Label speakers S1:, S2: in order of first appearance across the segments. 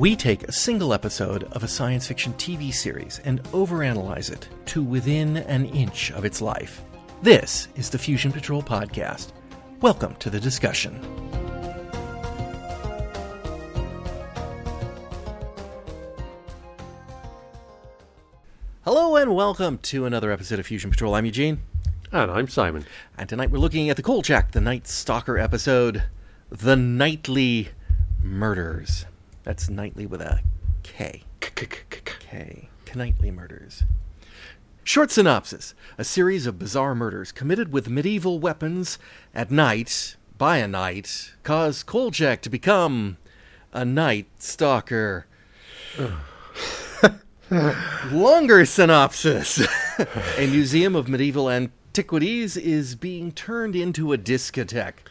S1: We take a single episode of a science fiction TV series and overanalyze it to within an inch of its life. This is the Fusion Patrol Podcast. Welcome to the discussion. Hello and welcome to another episode of Fusion Patrol. I'm Eugene.
S2: And I'm Simon.
S1: And tonight we're looking at the Kolchak, the Night Stalker episode, The Knightly Murders. That's nightly with a K. K. Knightly Murders. Short synopsis A series of bizarre murders committed with medieval weapons at night, by a knight, cause Kolchak to become a night stalker. Longer synopsis A museum of medieval antiquities is being turned into a discotheque.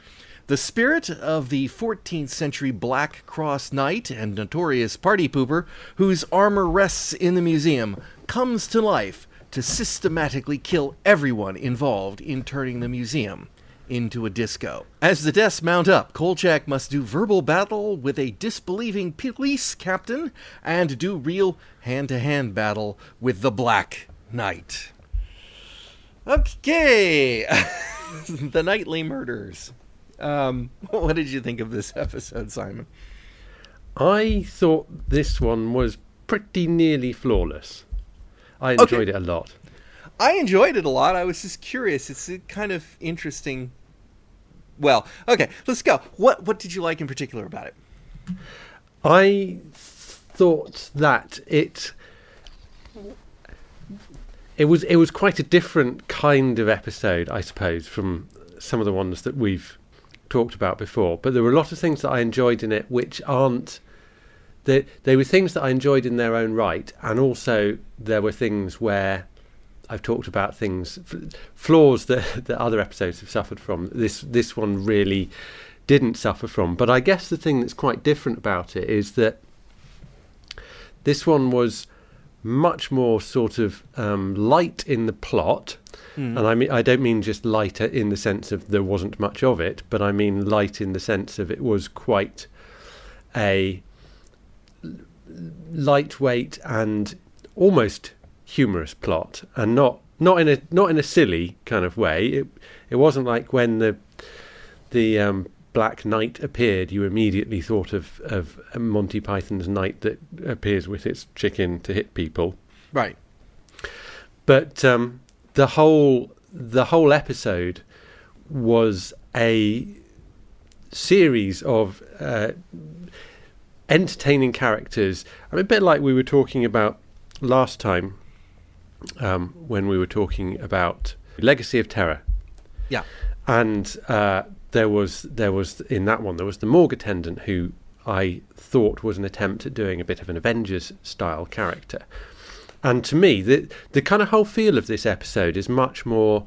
S1: The spirit of the 14th century Black Cross Knight and notorious party pooper, whose armor rests in the museum, comes to life to systematically kill everyone involved in turning the museum into a disco. As the deaths mount up, Kolchak must do verbal battle with a disbelieving police captain and do real hand to hand battle with the Black Knight. Okay, the Knightly murders. Um, what did you think of this episode, Simon?
S2: I thought this one was pretty nearly flawless. I enjoyed
S1: Okay.
S2: it a lot.
S1: I enjoyed it a lot. I was just curious. It's a kind of interesting. Well, okay, let's go. What what did you like in particular about it?
S2: I thought that it it was it was quite a different kind of episode, I suppose, from some of the ones that we've talked about before. But there were a lot of things that I enjoyed in it which aren't they they were things that I enjoyed in their own right, and also there were things where I've talked about things flaws that that other episodes have suffered from. This this one really didn't suffer from. But I guess the thing that's quite different about it is that this one was much more sort of um, light in the plot, and I mean I don't mean just lighter in the sense of there wasn't much of it, but I mean light in the sense of it was quite a lightweight and almost humorous plot, and not not in a not in a silly kind of way. It it wasn't like when the the um, Black Knight appeared, you immediately thought of of Monty Python's knight that appears with its chicken to hit people.
S1: Right.
S2: But um, the whole the whole episode was a series of uh, entertaining characters. I mean, a bit like we were talking about last time um, when we were talking about Legacy of Terror
S1: Yeah.
S2: and uh, there was there was in that one there was the morgue attendant who I thought was an attempt at doing a bit of an Avengers style character, and to me the the kind of whole feel of this episode is much more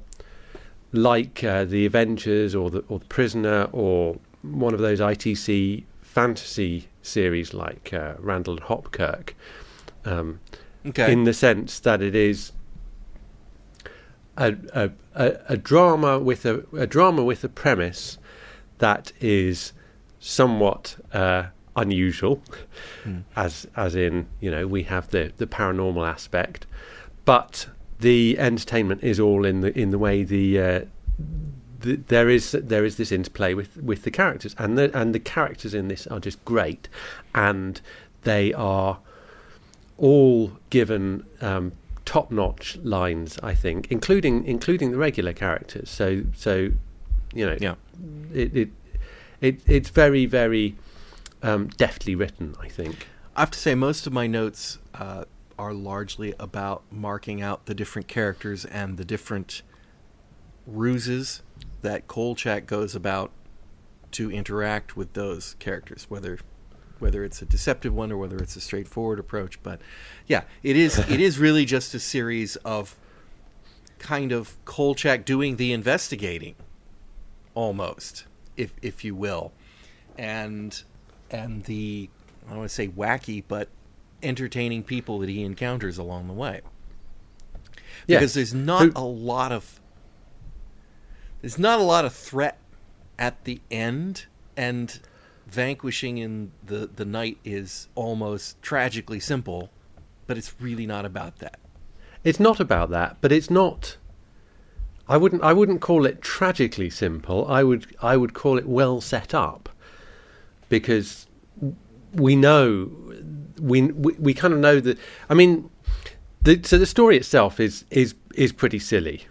S2: like uh, the Avengers or the or the Prisoner or one of those ITC fantasy series like uh, Randall and Hopkirk. Um,
S1: Okay.
S2: in the sense that it is a a, a, drama with a, a drama with a premise that is somewhat uh, unusual, as as in you know we have the the paranormal aspect, but the entertainment is all in the in the way the. Uh, the, there is there is this interplay with, with the characters and the and the characters in this are just great, and they are all given um, top notch lines, I think, including including the regular characters. So so you know,
S1: Yeah.
S2: it it, it it's very very um, deftly written. I think.
S1: I have to say, most of my notes uh, are largely about marking out the different characters and the different ruses that Kolchak goes about to interact with those characters, whether whether it's a deceptive one or whether it's a straightforward approach. But yeah, it is it is really just a series of kind of Kolchak doing the investigating, almost, if if you will, and and the I don't want to say wacky, but entertaining people that he encounters along the way. Because there's not
S2: Who-
S1: a lot of there's not a lot of threat at the end, and vanquishing in the the knight is almost tragically simple, but it's really not about that.
S2: It's not about that, but it's not. I wouldn't. I wouldn't call it tragically simple. I would. I would call it well set up, because we know we we, we kind of know that. I mean, the, so the story itself is is is pretty silly,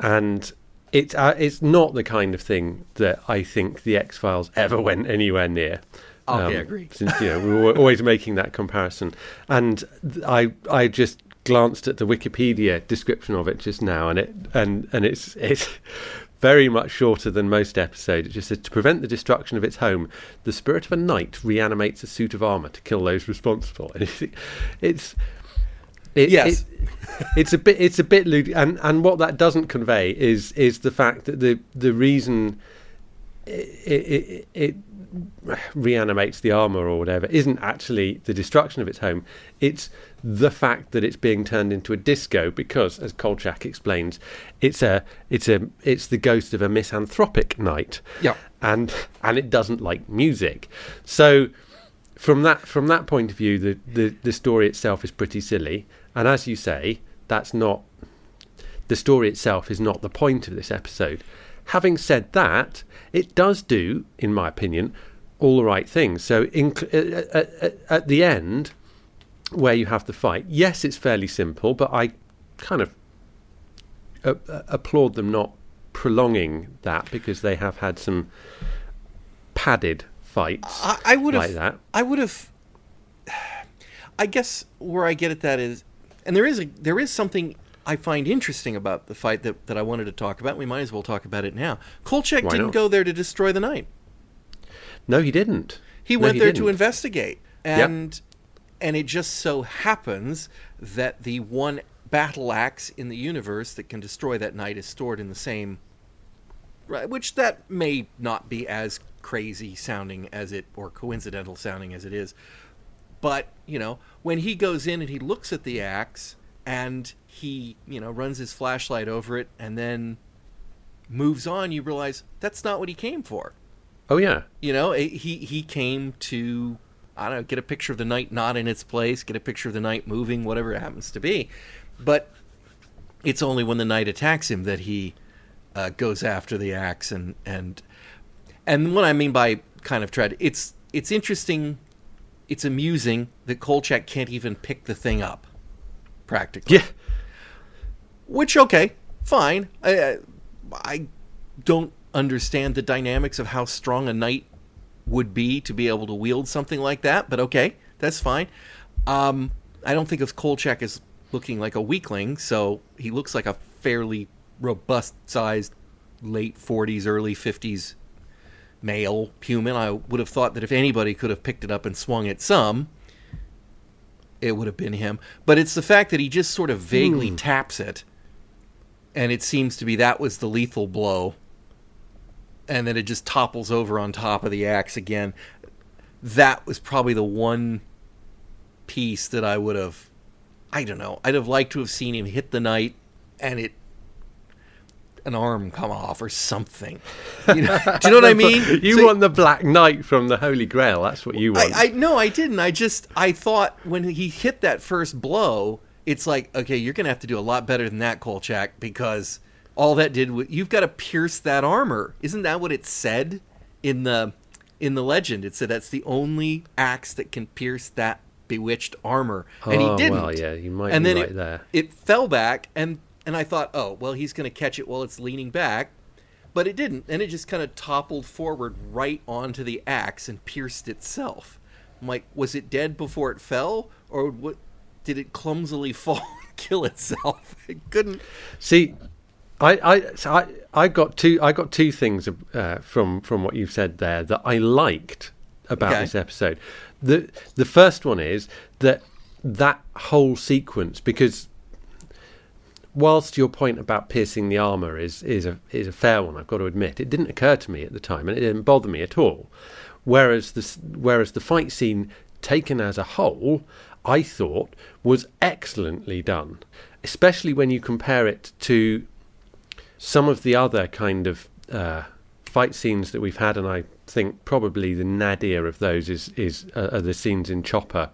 S2: and it's uh, it's not the kind of thing that I think the X Files ever went anywhere near.
S1: Oh, um, yeah, agree.
S2: Since you know we were always making that comparison, and I I just glanced at the Wikipedia description of it just now, and it and and it's it's very much shorter than most episodes. It just says to prevent the destruction of its home, the spirit of a knight reanimates a suit of armor to kill those responsible. And it's, it's it,
S1: yes.
S2: It, it's a bit. It's a bit lewd, and and what that doesn't convey is is the fact that the the reason it, it, it reanimates the armor or whatever isn't actually the destruction of its home. It's the fact that it's being turned into a disco because, as Kolchak explains, it's a it's a it's the ghost of a misanthropic knight.
S1: Yeah,
S2: and and it doesn't like music. So from that from that point of view, the the, the story itself is pretty silly. And as you say, that's not the story itself is not the point of this episode. Having said that, it does do, in my opinion, all the right things. So, in, at, at, at, the end, where you have the fight, yes, it's fairly simple, but I kind of uh, applaud them not prolonging that because they have had some padded fights.
S1: I, I would
S2: like
S1: have.
S2: That.
S1: I would have. I guess where I get at that is, and there is a there is something I find interesting about the fight that, that I wanted to talk about. We might as well talk about it now. Kolchak
S2: Why
S1: didn't
S2: not?
S1: go there to destroy the knight.
S2: No, he didn't.
S1: He
S2: No,
S1: went
S2: he
S1: there
S2: didn't.
S1: to investigate, and and it just so happens that the one battle axe in the universe that can destroy that knight is stored in the same. Right, which that may not be as crazy sounding as it or coincidental sounding as it is, but you know when he goes in and he looks at the axe and he you know runs his flashlight over it and then moves on, you realize that's not what he came for.
S2: Oh yeah.
S1: You know, it, he he came to I don't know, get a picture of the knight not in its place, get a picture of the knight moving, whatever it happens to be. But it's only when the knight attacks him that he uh, goes after the axe and and and what I mean by kind of tried, it's it's interesting, it's amusing that Kolchak can't even pick the thing up, practically.
S2: Yeah.
S1: Which okay, fine. I I- I don't understand the dynamics of how strong a knight would be to be able to wield something like that, but okay, that's fine. Um, I don't think of Kolchak as looking like a weakling, so he looks like a fairly robust sized late 40s, early 50s male human. I would have thought that if anybody could have picked it up and swung it some, it would have been him. But it's the fact that he just sort of vaguely hmm. taps it, and it seems to be that was the lethal blow, and then it just topples over on top of the axe again. That was probably the one piece that I would have, I don't know, I'd have liked to have seen him hit the knight and it. An arm come off or something. You know, do you know what I mean?
S2: You
S1: So-
S2: want the Black Knight from the Holy Grail. That's what you want.
S1: I, I no, I didn't. I just I thought when he hit that first blow, it's like okay, you're gonna have to do a lot better than that, Kolchak, because all that did was you've got to pierce that armor. Isn't that what it said in the in the legend? It said that's the only axe that can pierce that bewitched armor, and he
S2: Oh,
S1: didn't.
S2: well, yeah, you might
S1: and
S2: be
S1: then
S2: right
S1: it,
S2: there.
S1: it fell back, and and I thought, oh well, he's gonna catch it while it's leaning back. But it didn't, and it just kind of toppled forward right onto the axe and pierced itself. I'm like, was it dead before it fell, or what? Did it clumsily fall and kill itself? It couldn't.
S2: See, I, I, so I, I got two. I got two things uh, from from what you've said there that I liked about
S1: Okay.
S2: this episode. the The first one is that that whole sequence because whilst your point about piercing the armor is is a is a fair one, I've got to admit, it didn't occur to me at the time, and it didn't bother me at all. Whereas the whereas the fight scene taken as a whole, I thought was excellently done, especially when you compare it to some of the other kind of uh, fight scenes that we've had, and I think probably the nadir of those is is uh, are the scenes in Chopper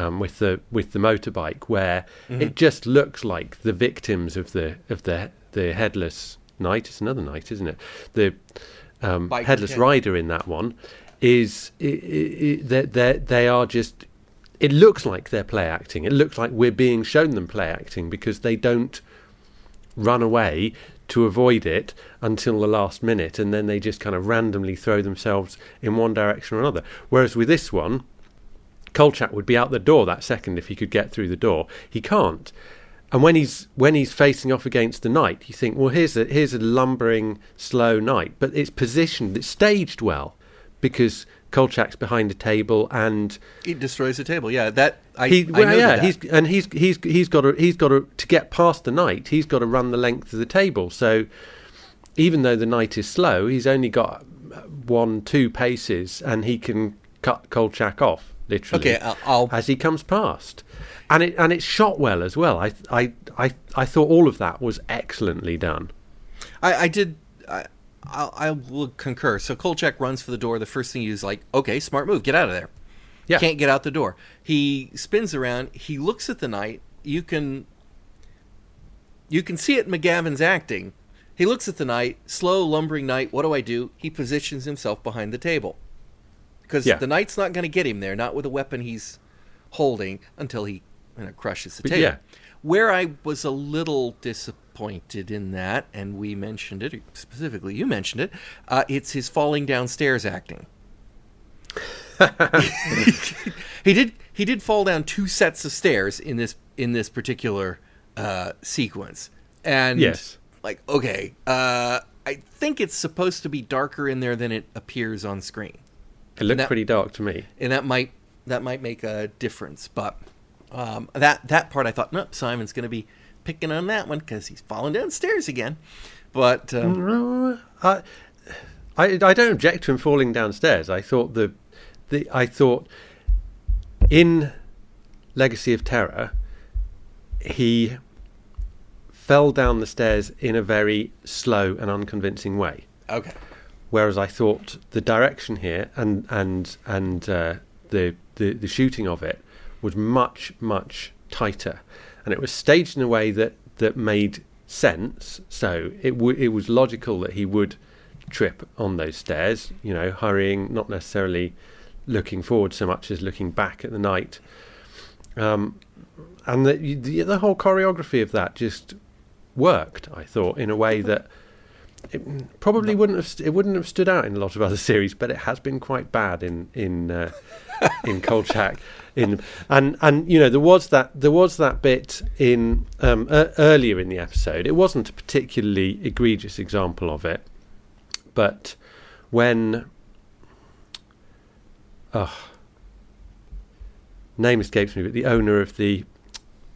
S2: um, with the with the motorbike, where
S1: Mm-hmm.
S2: it just looks like the victims of the of the the headless knight. It's another knight, isn't it? The um,
S1: Bike
S2: headless rider in that one is they they they are just. It looks like they're play acting. It looks like we're being shown them play acting because they don't run away to avoid it until the last minute and then they just kind of randomly throw themselves in one direction or another. Whereas with this one, Kolchak would be out the door that second if he could get through the door. He can't. And when he's when he's facing off against the knight, you think, well, here's a here's a lumbering, slow knight, but it's positioned, it's staged well, because Kolchak's behind a table and
S1: He destroys the table. Yeah, that I,
S2: he,
S1: I
S2: well,
S1: noted
S2: yeah,
S1: that.
S2: he's and he's he's he's got to he's got to to get past the knight. He's got to run the length of the table. So even though the knight is slow, he's only got one two paces, and he can cut Kolchak off literally
S1: okay. I'll, I'll
S2: as he comes past. And it and it's shot well as well. I I I I thought all of that was excellently done.
S1: I, I did. I, I, I will concur. So Kolchak runs for the door. The first thing he's like, "Okay, smart move. Get out of there."
S2: Yeah.
S1: Can't get out the door. He spins around. He looks at the knight. You can. You can see it. in McGavin's acting. He looks at the knight. Slow, lumbering knight. What do I do? He positions himself behind the table. Because
S2: Yeah.
S1: the knight's not going to get him there. Not with a weapon he's holding until he you know, crushes the table.
S2: yeah.
S1: Where I was a little disappointed in that, and we mentioned it specifically, you mentioned it. Uh, it's his falling downstairs acting. he did he did fall down two sets of stairs in this in this particular uh, sequence, and
S2: Yes.
S1: like okay, uh, I think it's supposed to be darker in there than it appears on screen
S2: It looked
S1: that-
S2: pretty dark to me.
S1: and that might that might make a difference. But um, that that part, I thought, nope, Simon's going to be picking on that one because he's falling downstairs again. But um,
S2: I, I, I don't object to him falling downstairs. I thought the, the, I thought in Legacy of Terror, he fell down the stairs in a very slow and unconvincing way.
S1: okay,
S2: Whereas I thought the direction here and and and uh, the, the the shooting of it was much much tighter, and it was staged in a way that that made sense. So it w- it was logical that he would trip on those stairs. You know, hurrying, not necessarily looking forward so much as looking back at the knight. Um, and the, the the whole choreography of that just worked. I thought in a way that it probably wouldn't have st- it wouldn't have stood out in a lot of other series, but it has been quite bad in in uh, in Kolchak. In and and you know there was that there was that bit in um, uh, earlier in the episode. It wasn't a particularly egregious example of it, but when oh name escapes me, but the owner of the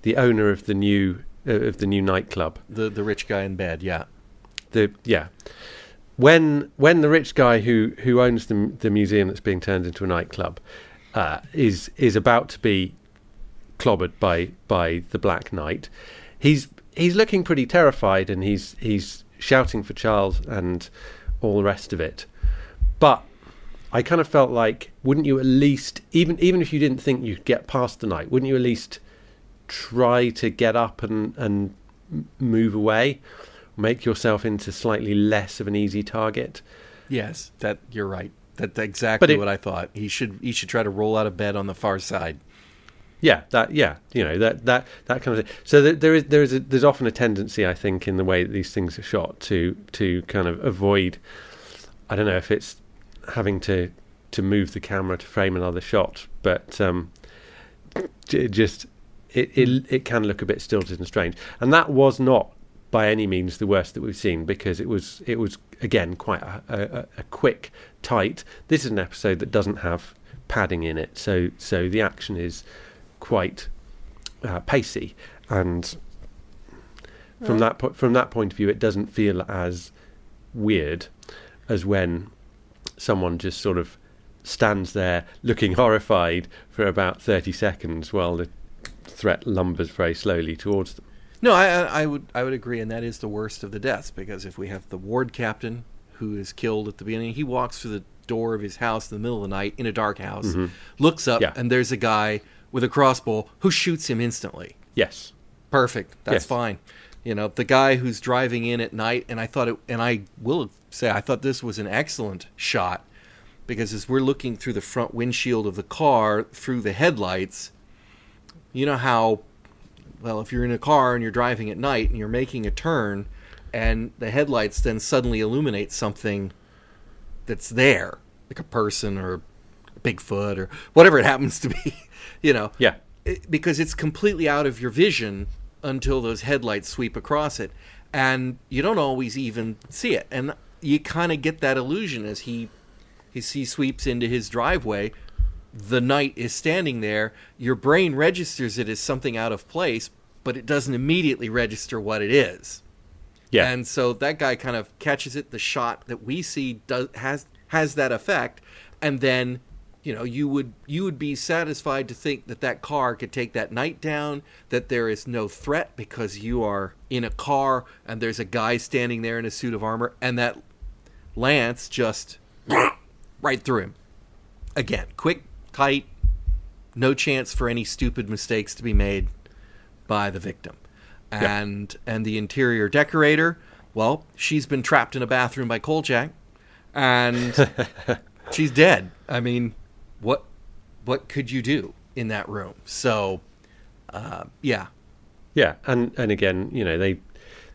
S2: the owner of the new uh, of the new nightclub
S1: the the rich guy in bed, yeah,
S2: the yeah when when the rich guy who who owns the the museum that's being turned into a nightclub uh, is is about to be clobbered by by the Black Knight, he's he's looking pretty terrified and he's he's shouting for Charles and all the rest of it, but. I kind of felt like, wouldn't you at least, even even if you didn't think you'd get past the knight, wouldn't you at least try to get up and and move away, make yourself into slightly less of an easy target.
S1: yes, that you're right. That's exactly
S2: it-
S1: what I thought. He should he should try to roll out of bed on the far side.
S2: Yeah, that yeah, you know that that that kind of thing. So th- there is there is a, there's often a tendency, I think, in the way that these things are shot to to kind of avoid. I don't know if it's having to to move the camera to frame another shot, but um, j- just it, it it can look a bit stilted and strange, and that was not by any means the worst that we've seen because it was it was again quite a, a, a quick tight. This is an episode that doesn't have padding in it, so so the action is quite uh, pacey, and from that po- from that point of view, it doesn't feel as weird as when someone just sort of stands there looking horrified for about thirty seconds while the threat lumbers very slowly towards them.
S1: No, I, I would I would agree, and that is the worst of the deaths because if we have the ward captain who is killed at the beginning. He walks through the door of his house in the middle of the night in a dark house,
S2: Mm-hmm.
S1: looks up,
S2: Yeah.
S1: and there's a guy with a crossbow who shoots him instantly.
S2: Yes.
S1: Perfect. That's
S2: Yes.
S1: fine. You know, the guy who's driving in at night, and I thought it, and I will say, I thought this was an excellent shot because as we're looking through the front windshield of the car through the headlights, you know how, well, if you're in a car and you're driving at night and you're making a turn and the headlights then suddenly illuminate something that's there, like a person or a Bigfoot or whatever it happens to be, you know
S2: Yeah.
S1: it- because it's completely out of your vision until those headlights sweep across it and you don't always even see it and you kind of get that illusion as he as he sweeps into his driveway the knight is standing there your brain registers it as something out of place but it doesn't immediately register what it is
S2: Yeah.
S1: and so that guy kind of catches it. The shot that we see does has has that effect, and then you know you would you would be satisfied to think that that car could take that knight down. That there is no threat because you are in a car and there's a guy standing there in a suit of armor, and that lance just right through him. Again, quick, tight, no chance for any stupid mistakes to be made by the victim.
S2: Yeah.
S1: And and the interior decorator, well, she's been trapped in a bathroom by Kolchak, and she's dead. I mean, what what could you do in that room? So, uh, yeah,
S2: Yeah, and and again, you know, they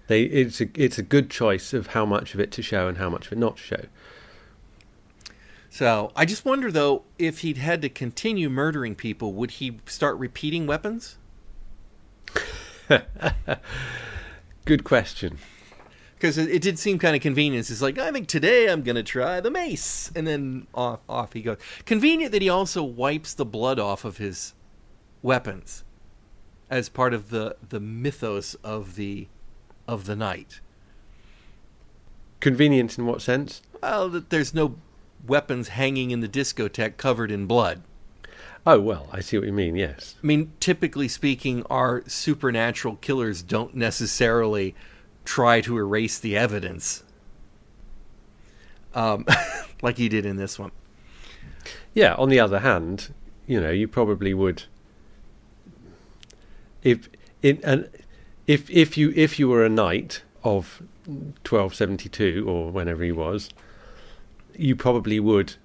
S2: they it's a it's a good choice of how much of it to show and how much of it not to show.
S1: So I just wonder though if he'd had to continue murdering people, would he start repeating weapons?
S2: Good question.
S1: Because it, it did seem kind of convenient. It's like I think today I'm going to try the mace, and then off off he goes. Convenient that he also wipes the blood off of his weapons as part of the the mythos of the of the knight.
S2: Convenient in what sense?
S1: Well, that there's no weapons hanging in the discotheque covered in blood.
S2: Oh well, I see what you mean. Yes.
S1: I mean, typically speaking, our supernatural killers don't necessarily try to erase the evidence, um, like he did in this one.
S2: Yeah. On the other hand, you know, you probably would if in and if if you if you were a knight of 1272 or whenever he was, you probably would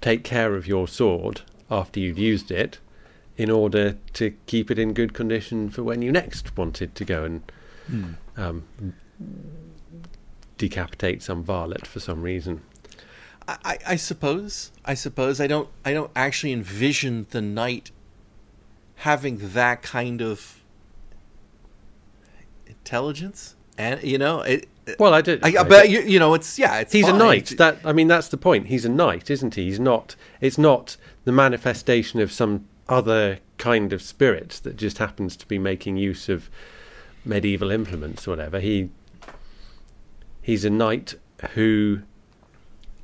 S2: take care of your sword after you'd used it in order to keep it in good condition for when you next wanted to go and um, decapitate some varlet for some reason.
S1: I, I, I suppose. I suppose I don't. I don't actually envision the knight having that kind of intelligence, and you know, it.
S2: Well, I did.
S1: I, I bet you. You know, it's yeah. It's
S2: He's
S1: fine.
S2: a knight. That I mean, that's the point. He's a knight, isn't he? He's not. It's not the manifestation of some other kind of spirit that just happens to be making use of medieval implements or whatever. He he's a knight who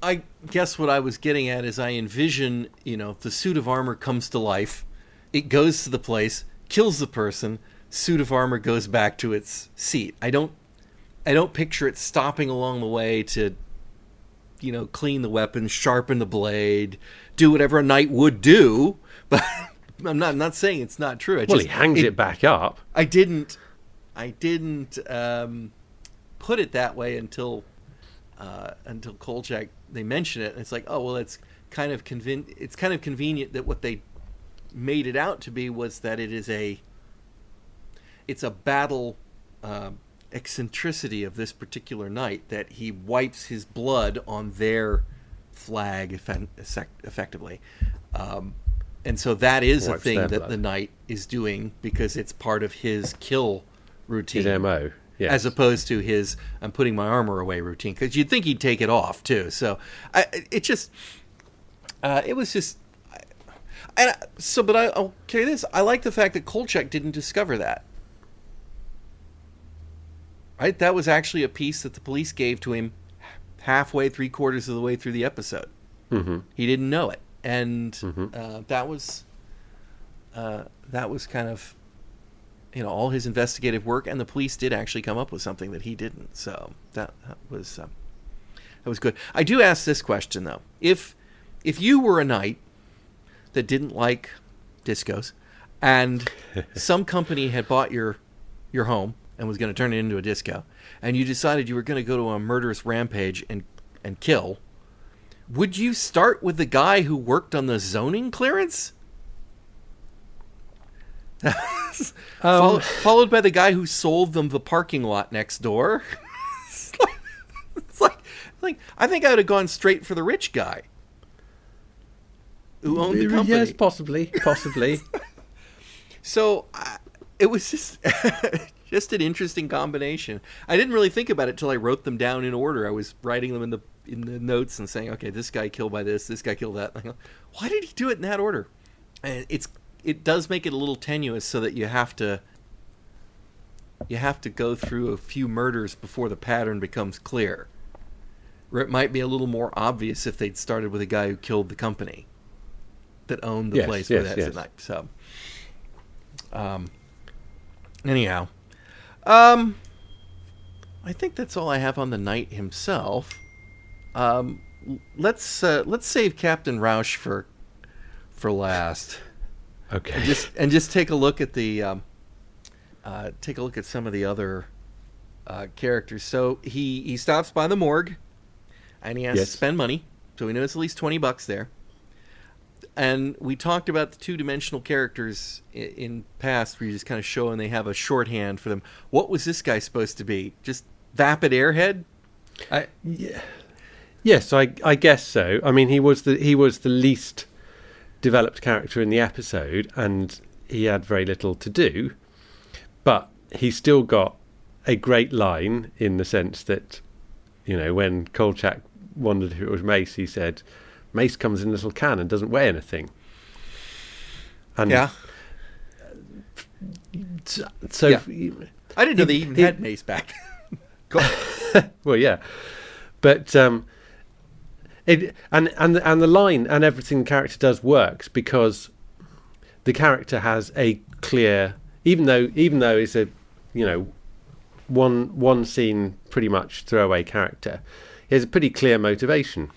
S1: I guess what I was getting at is I envision, you know, the suit of armor comes to life, it goes to the place, kills the person, suit of armor goes back to its seat. I don't I don't picture it stopping along the way to you know, clean the weapon, sharpen the blade, do whatever a knight would do, but I'm not I'm not saying it's not true. I
S2: well,
S1: just,
S2: he hangs it, back up.
S1: I didn't I didn't um, put it that way until uh, until Kolchak they mention it and it's like oh well it's kind of conven- it's kind of convenient that what they made it out to be was that it is a it's a battle uh, eccentricity of this particular knight that he wipes his blood on their flag effect- effectively um, and so that is a thing that
S2: blood.
S1: the knight is doing because it's part of his kill routine
S2: His mo. Yes.
S1: as opposed to his I'm putting my armor away routine because you'd think he'd take it off too. So I, it just uh, it was just and I, so but I, I'll carry this. I like the fact that Kolchak didn't discover that. Right, that was actually a piece that the police gave to him halfway, three quarters of the way through the episode.
S2: hmm
S1: He didn't know it, and
S2: Mhm.
S1: uh, that was uh, that was kind of you know all his investigative work, and the police did actually come up with something that he didn't. So that, that was um, that was good. I do ask this question though: if if you were a knight that didn't like discos, and some company had bought your your home and was going to turn it into a disco, and you decided you were going to go to a murderous rampage and and kill, would you start with the guy who worked on the zoning clearance? Follow, followed by the guy who sold them the parking lot next door. it's, like, it's like, like I think I would have gone straight for the rich guy who owned the company.
S2: Yes, possibly, possibly.
S1: So uh, it was just just an interesting combination. I didn't really think about it till I wrote them down in order. I was writing them in the in the notes and saying, okay, this guy killed by this, this guy killed that. Go, Why did he do it in that order? And it's it does make it a little tenuous, so that you have to you have to go through a few murders before the pattern becomes clear. Where it might be a little more obvious if they'd started with a guy who killed the company that owned the
S2: Yes,
S1: place
S2: yes,
S1: where that's
S2: yes.
S1: at night. So, um, anyhow, um, I think that's all I have on the knight himself. Um, let's uh, let's save Captain Rausch for for last
S2: Okay.
S1: just and just take a look at the um, uh, take a look at some of the other uh, characters. So he he stops by the morgue, and he has
S2: Yes.
S1: to spend money. So we know it's at least twenty bucks there. And we talked about the two dimensional characters in, in past, where you just kind of show and they have a shorthand for them. What was this guy supposed to be? Just vapid airhead? I,
S2: Yeah. Yes, I I guess so. I mean, he was the he was the least developed character in the episode, and he had very little to do. But he still got a great line in the sense that, you know, when Kolchak wondered if it was Mace, he said, "Mace comes in a little can and doesn't weigh anything." And
S1: yeah,
S2: so,
S1: Yeah. I didn't know they even had Mace back.
S2: Well, yeah, but um, it and and and the line and everything the character does works because the character has a clear, even though even though it's a you know one one scene pretty much throwaway character, he has a pretty clear motivation,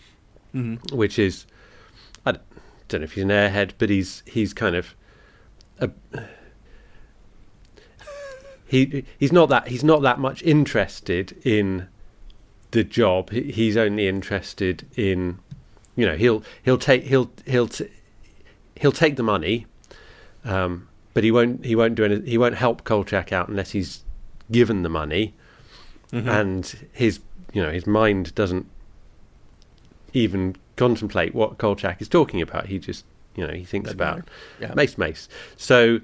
S1: Mhm.
S2: which is I don't, know if he's an airhead, but he's he's kind of a he he's not that he's not that much interested in the job. He's only interested in you know he'll he'll take he'll he'll t- he'll take the money, um, but he won't he won't do any he won't help Kolchak out unless he's given the money,
S1: Mhm.
S2: and his you know his mind doesn't even contemplate what Kolchak is talking about. He just you know he thinks about.
S1: Yeah.
S2: Mace Mace. So,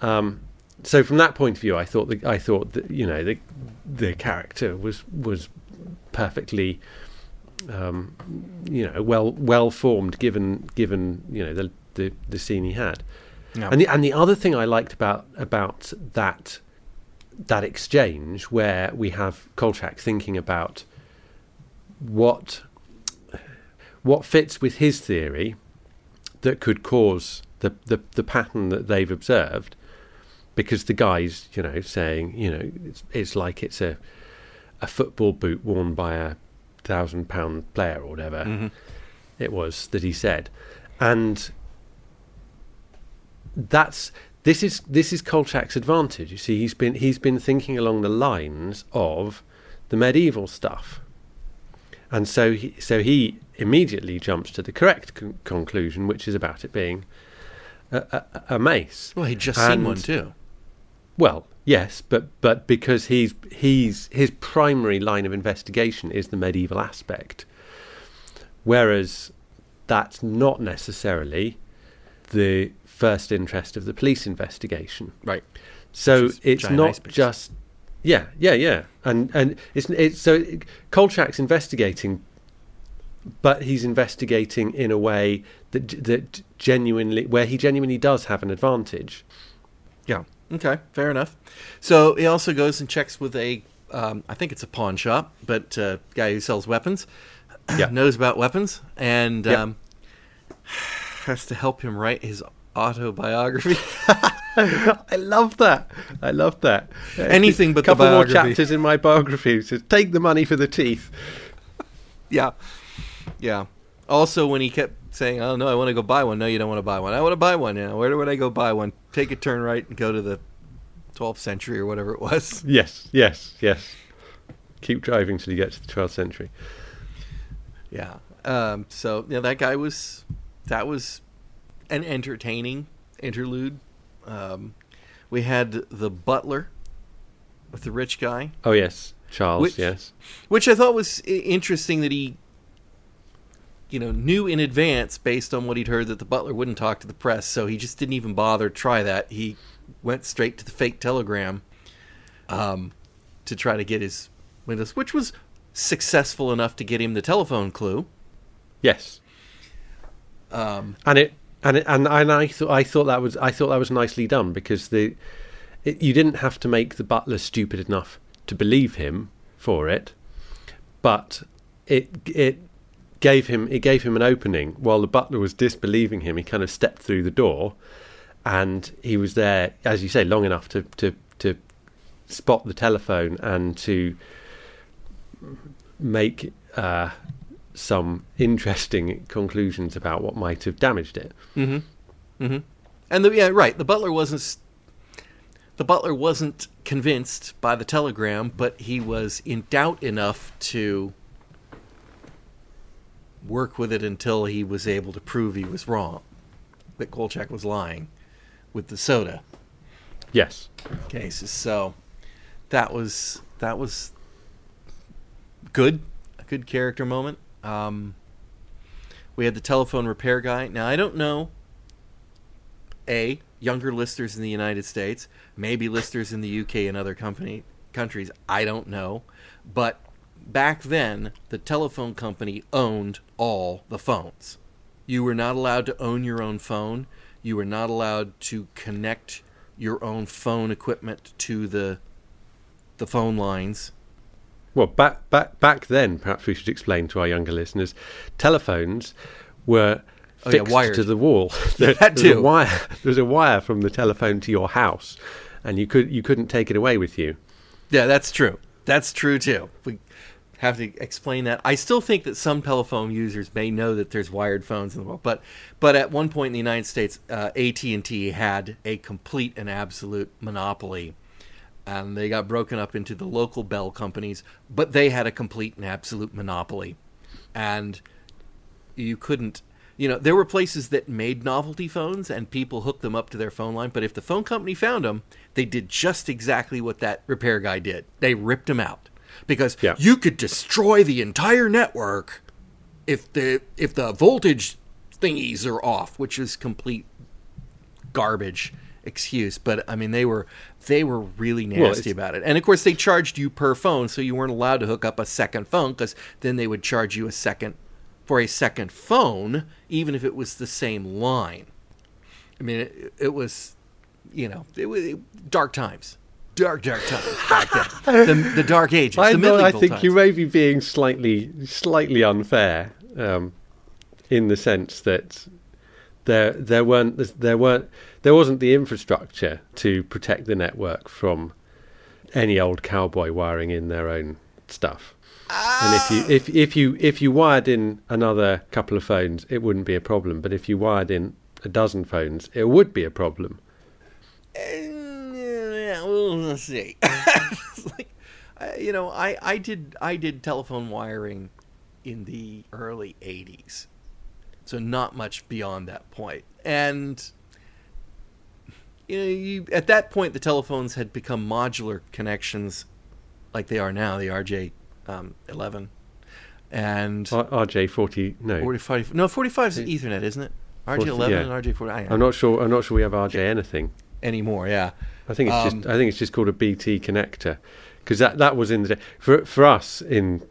S2: um, so from that point of view, I thought that I thought that you know the the character was was perfectly, um, you know, well well formed given given you know the the, the scene he had.
S1: Yeah.
S2: And the and the other thing I liked about about that that exchange where we have Kolchak thinking about what what fits with his theory that could cause the, the, the pattern that they've observed because the guy's you know saying you know it's, it's like it's a a football boot worn by a thousand pound player or whatever
S1: Mhm.
S2: it was that he said. And that's this is this is Kolchak's advantage. You see he's been he's been thinking along the lines of the medieval stuff and so he, so he immediately jumps to the correct con- conclusion which is about it being a, a, a mace
S1: Well, he'd just seen one too.
S2: well, yes, but but because he's he's his primary line of investigation is the medieval aspect, whereas that's not necessarily the first interest of the police investigation.
S1: Right.
S2: So it's not just yeah, yeah, yeah, and and it's it's so Kolchak's investigating, but he's investigating in a way that that genuinely where he genuinely does have an advantage.
S1: Yeah. Okay. Fair enough. So he also goes and checks with a, um, I think it's a pawn shop, but uh, guy who sells weapons,
S2: Yeah.
S1: knows about weapons, and
S2: Yep.
S1: um, has to help him write his autobiography.
S2: I love that. I love that.
S1: Anything but the
S2: couple more chapters in my biography says take the money for the teeth.
S1: yeah, yeah. Also, when he kept saying, "Oh no, I want to go buy one," no, you don't want to buy one. I want to buy one now. Where would I go buy one? Take a turn right and go to the 12th century or whatever it was.
S2: Yes, yes, yes. Keep driving till you get to the 12th century.
S1: Yeah. Um, so yeah, that guy was that was an entertaining interlude. Um, we had the butler with the rich guy,
S2: Oh yes, Charles.
S1: Which-
S2: yes.
S1: which I thought was interesting that he, you know, knew in advance based on what he'd heard that the butler wouldn't talk to the press, so he just didn't even bother to try that. He went straight to the fake telegram, um, to try to get his windows, which was successful enough to get him the telephone clue.
S2: Yes.
S1: Um,
S2: and it and and and I thought I thought that was I thought that was nicely done because the it, you didn't have to make the butler stupid enough to believe him for it, but it it gave him it gave him an opening while the butler was disbelieving him. He kind of stepped through the door, and he was there, as you say, long enough to to to spot the telephone and to make uh, some interesting conclusions about what might have damaged it.
S1: Mm-hmm. Mm-hmm. And the, yeah, right. The butler wasn't. The butler wasn't convinced by the telegram, but he was in doubt enough to work with it until he was able to prove he was wrong, that Kolchak was lying with the soda
S2: Yes.
S1: cases. So that was that was good, a good character moment. Um, we had the telephone repair guy. Now I don't know. A younger listers in the United States, maybe listers in the UK and other company countries. I don't know, but back then the telephone company owned all the phones. You were not allowed to own your own phone. You were not allowed to connect your own phone equipment to the the phone lines.
S2: Well, back back back then, perhaps we should explain to our younger listeners, telephones were
S1: Oh,
S2: fixed
S1: wired.
S2: to the wall. There-
S1: That
S2: there's
S1: too.
S2: A wire, there's a wire from the telephone to your house, and you could you couldn't take it away with you.
S1: Yeah, that's true. That's true too. We have to explain that. I still think that some telephone users may know that there's wired phones in the world, but but at one point in the United States, uh, AT and T had a complete and absolute monopoly, and they got broken up into the local Bell companies, but they had a complete and absolute monopoly, and you couldn't. You know, there were places that made novelty phones and people hooked them up to their phone line, but if the phone company found them, they did just exactly what that repair guy did. They ripped them out. Because
S2: Yeah.
S1: you could destroy the entire network if the if the voltage thingies are off, which is complete garbage excuse. But I mean they were they were really nasty
S2: it's-
S1: about it. And of course they charged you per phone, so you weren't allowed to hook up a second phone because then they would charge you a second for a second phone, even if it was the same line. I mean, it, it was, you know, it was dark times, dark, dark times back then. The, the dark ages,
S2: I, know, I think
S1: times.
S2: you may be being slightly slightly unfair um, in the sense that there there weren't there weren't there wasn't the infrastructure to protect the network from any old cowboy wiring in their own stuff. And if you if if you if you wired in another couple of phones, it wouldn't be a problem. But if you wired in a dozen phones, it would be a problem.
S1: Yeah, well, see. Like, uh, you know, I, I did I did telephone wiring in the early '80s, so not much beyond that point. And you know, you, at that point, the telephones had become modular connections, like they are now, the RJ um, 11, and
S2: R- RJ forty no,
S1: 45. No, 45 is Ethernet, isn't it? RJ 11
S2: yeah.
S1: and RJ 40. I,
S2: I'm not sure. I'm not sure we have RJ anything.
S1: anymore. Yeah.
S2: I think it's
S1: Um,
S2: just I think it's just called a BT connector because that that was in the day for for us in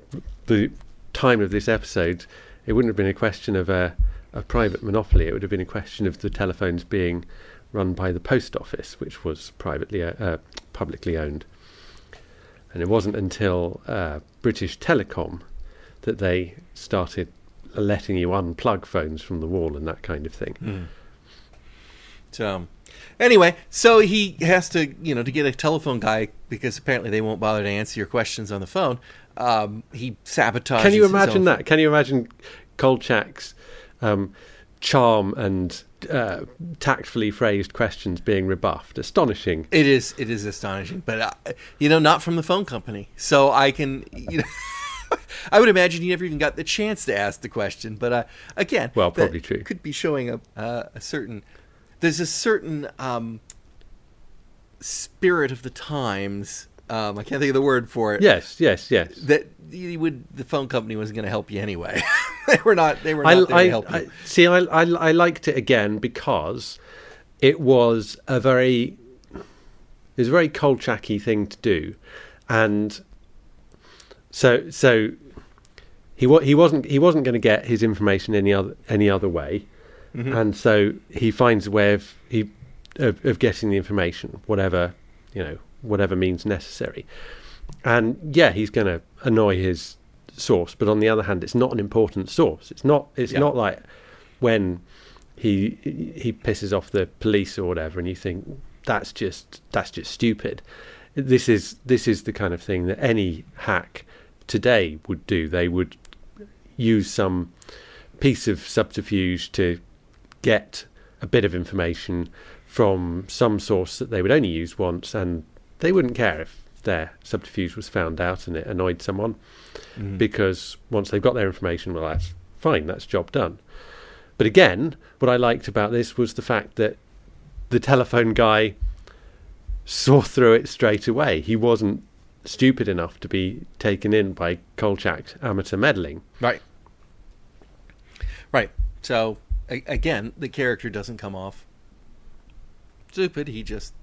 S2: the time of this episode. It wouldn't have been a question of a, a private monopoly. It would have been a question of the telephones being run by the post office, which was privately uh, uh, publicly owned. And it wasn't until uh, British Telecom that they started letting you unplug phones from the wall and that kind of thing.
S1: So, anyway, so he has to, you know, to get a telephone guy because apparently they won't bother to answer your questions on the phone. Um, he sabotages.
S2: Can you imagine that? Can you imagine Kolchak's um, charm and uh, tactfully phrased questions being rebuffed? Astonishing.
S1: It is. It is astonishing, but uh, you know, not from the phone company. So I can, you know, I would imagine he never even got the chance to ask the question. But uh, again,
S2: Well, probably true.
S1: Could be showing a uh, a certain. There's a certain um, spirit of the times. Um, I can't think of the word for it.
S2: Yes, yes, yes.
S1: That you would the phone company wasn't going to help you anyway. they were not. They were
S2: I,
S1: not
S2: I,
S1: to help you.
S2: I- see. I, I, I liked it again because it was a very, it was a very Kolchaky thing to do, and so so he he wasn't he wasn't going to get his information any other any other way,
S1: Mhm.
S2: and so he finds a way of he of, of getting the information, whatever you know, whatever means necessary, and yeah, he's going to annoy his source, but on the other hand, it's not an important source. It's not. It's
S1: Yeah.
S2: not like when he he pisses off the police or whatever, and you think that's just that's just stupid. This is this is the kind of thing that any hack today would do. They would use some piece of subterfuge to get a bit of information from some source that they would only use once, and they wouldn't care if their subterfuge was found out and it annoyed someone
S1: Mhm.
S2: because once they've got their information, well, that's fine, that's job done. But again, what I liked about this was the fact that the telephone guy saw through it straight away. He wasn't stupid enough to be taken in by Kolchak's amateur meddling.
S1: Right. Right. So a- again, the character doesn't come off stupid. He just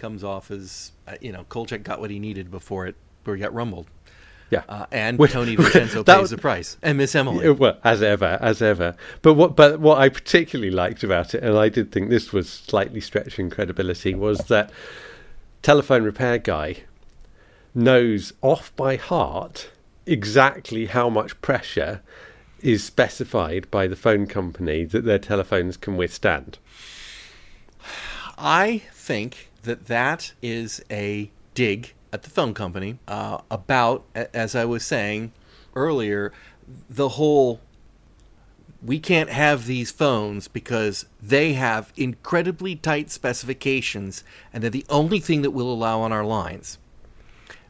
S1: comes off as uh, you know, Kolchak got what he needed before it before he got rumbled.
S2: Yeah.
S1: Uh, and Tony Vincenzo pays
S2: was-
S1: the price, and Miss Emily.
S2: Yeah, Well, as ever, as ever. But what, but what I particularly liked about it, and I did think this was slightly stretching credibility, was that telephone repair guy knows off by heart exactly how much pressure is specified by the phone company that their telephones can withstand.
S1: I think that that is a dig at the phone company uh, about, as I was saying earlier, the whole we can't have these phones because they have incredibly tight specifications and they're the only thing that we'll allow on our lines.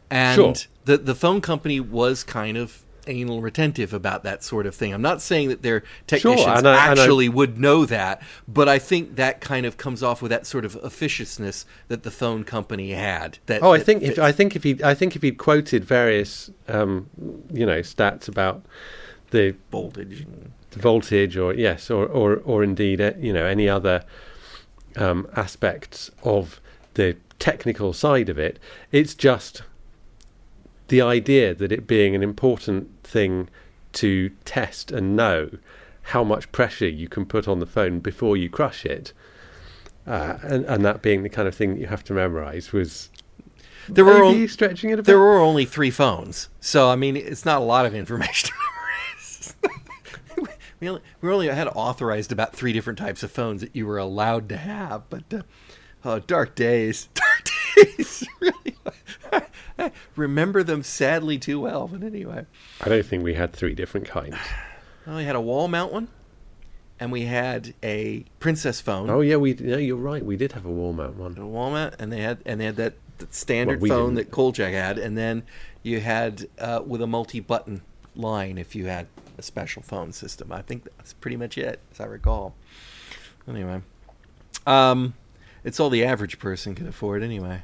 S1: And
S2: Sure.
S1: the the phone company was kind of anal retentive about that sort of thing. I'm not saying that their technicians
S2: and I-
S1: actually would know that, but I think that kind of comes off with that sort of officiousness that the phone company had. That
S2: Oh, I think if. I think if he I think if he'd quoted various um, you know stats about the
S1: voltage.
S2: voltage or yes or or or indeed uh, you know any other um, aspects of the technical side of it it's just the idea that it being an important thing to test and know how much pressure you can put on the phone before you crush it uh, and, and that being the kind of thing that you have to memorize was
S1: There were
S2: maybe
S1: on-
S2: stretching it a bit
S1: There were only three phones, so I mean, it's not a lot of information to memorize. we only we only had authorized about three different types of phones that you were allowed to have, but uh, oh, dark days, dark days. really, I remember them sadly too well. But anyway,
S2: I don't think we had three different kinds
S1: well, we had a wall mount one, and we had a princess phone.
S2: oh yeah we yeah you're right we did have a wall mount one
S1: a wall mount, and they had and they had that, that standard
S2: Well, we
S1: phone
S2: didn't.
S1: that Kolchak had, and then you had uh, with a multi-button line if you had a special phone system. I think that's pretty much it, as I recall. Anyway, um, it's all the average person can afford anyway.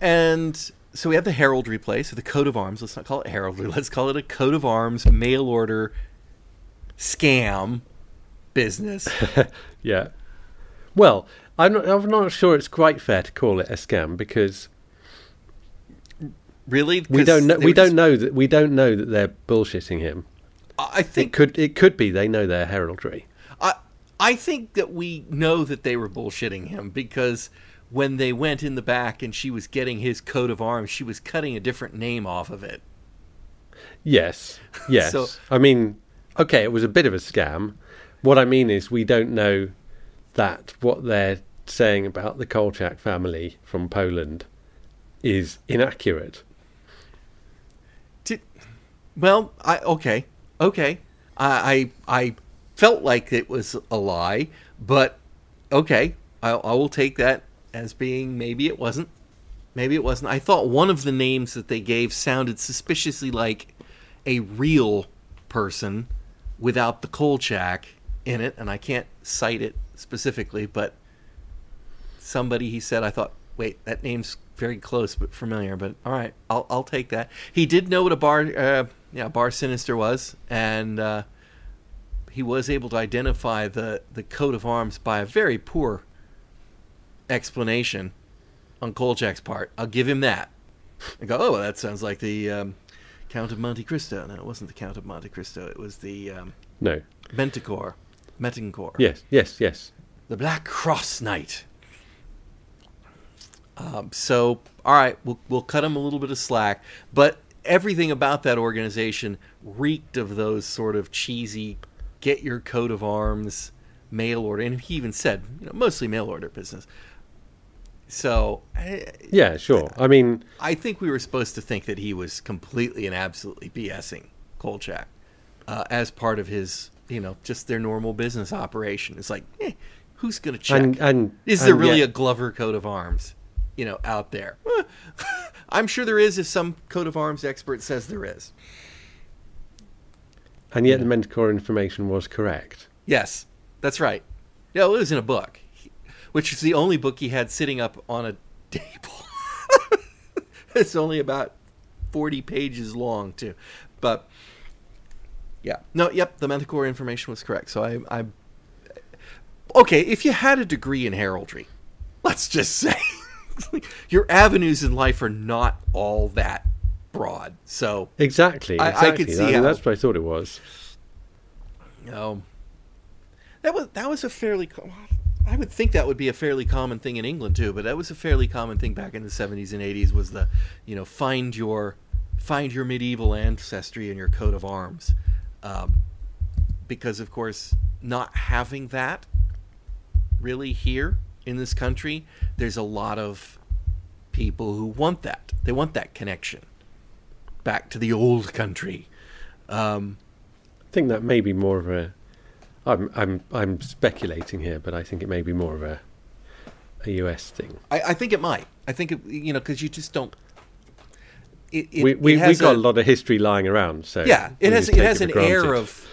S1: And so we have the heraldry place, or the coat of arms. Let's not call it heraldry. Let's call it a coat of arms mail order scam business.
S2: Yeah. Well, I'm not, I'm not sure it's quite fair to call it a scam because
S1: really,
S2: we don't know we don't
S1: just-
S2: know that we don't know that they're bullshitting him.
S1: I
S2: It
S1: think
S2: could it could be they know their heraldry.
S1: I I think that we know that they were bullshitting him because when they went in the back and she was getting his coat of arms, she was cutting a different name off of it.
S2: Yes. Yes.
S1: So-
S2: I mean, okay, it was a bit of a scam. What I mean is we don't know that what they're saying about the Kolchak family from Poland is inaccurate.
S1: Did, well, I okay, okay. I, I I felt like it was a lie, but okay, I, I will take that as being maybe it wasn't. Maybe it wasn't. I thought one of the names that they gave sounded suspiciously like a real person without the Kolchak in it, and I can't cite it specifically, but somebody he said I thought, wait, that name's very close but familiar. But all right, I'll I'll take that. He did know what a bar, uh, yeah, bar sinister was, and uh, he was able to identify the the coat of arms by a very poor explanation on Kolchak's part. I'll give him that. I go, oh, well, that sounds like the um, Count of Monte Cristo. No, it wasn't the Count of Monte Cristo. It was the um,
S2: No.
S1: Manticore. Manticore.
S2: Yes, yes, yes.
S1: The Black Cross Knight. Um, so, all right, we'll we'll cut him a little bit of slack, but everything about that organization reeked of those sort of cheesy, get your coat of arms, mail order, and he even said, you know, mostly mail order business. So, I,
S2: Yeah, sure. I mean,
S1: I think we were supposed to think that he was completely and absolutely BSing Kolchak uh, as part of his, you know, just their normal business operation. It's like, eh, who's going to check?
S2: and and
S1: Is there
S2: and
S1: really
S2: yet-
S1: a Glover coat of arms, you know, out there? I'm sure there is if some coat of arms expert says there is.
S2: and yet the Mentor information was correct.
S1: Yes, that's right. Yeah, it was in a book, which is the only book he had sitting up on a table. it's only about 40 pages long, too. But, yeah. No, yep, the Manticore information was correct. So I, I. Okay, if you had a degree in heraldry, let's just say, your avenues in life are not all that broad. So,
S2: Exactly.
S1: I- I could see
S2: mean,
S1: how-
S2: that's what I thought it was.
S1: Um, that was that was a fairly. co- I would think that would be a fairly common thing in England too, but that was a fairly common thing back in the seventies and eighties. Was the you know find your find your medieval ancestry in your coat of arms, um, because of course not having that really here in this country, there's a lot of people who want that. They want that connection back to the old country. Um,
S2: I think that may be more of a. I'm I'm I'm speculating here, but I think it may be more of a a US thing.
S1: I, I think it might. I think it, you know because you just don't. It, it,
S2: we we
S1: has
S2: got a, lot of history lying around, so
S1: Yeah, it has it has an air of.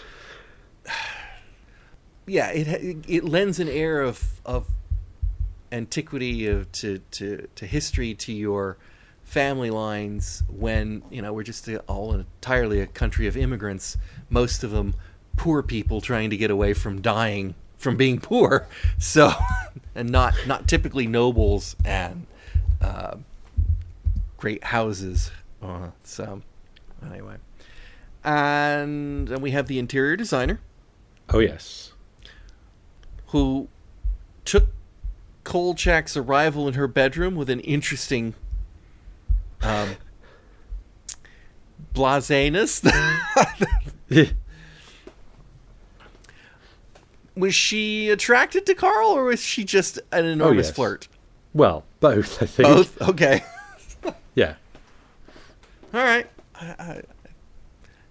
S1: Yeah, it it lends an air of of antiquity of to to to history to your family lines when you know we're just a, all entirely a country of immigrants, most of them poor people trying to get away from dying from being poor, so and not not typically nobles and uh, great houses. Uh, so anyway, and then we have the interior designer
S2: Oh yes,
S1: who took Kolchak's arrival in her bedroom with an interesting um, blaseness. was she attracted to Carl, or was she just an enormous
S2: yes.
S1: flirt?
S2: well, both I think.
S1: Both. Okay.
S2: Yeah,
S1: All right. I, I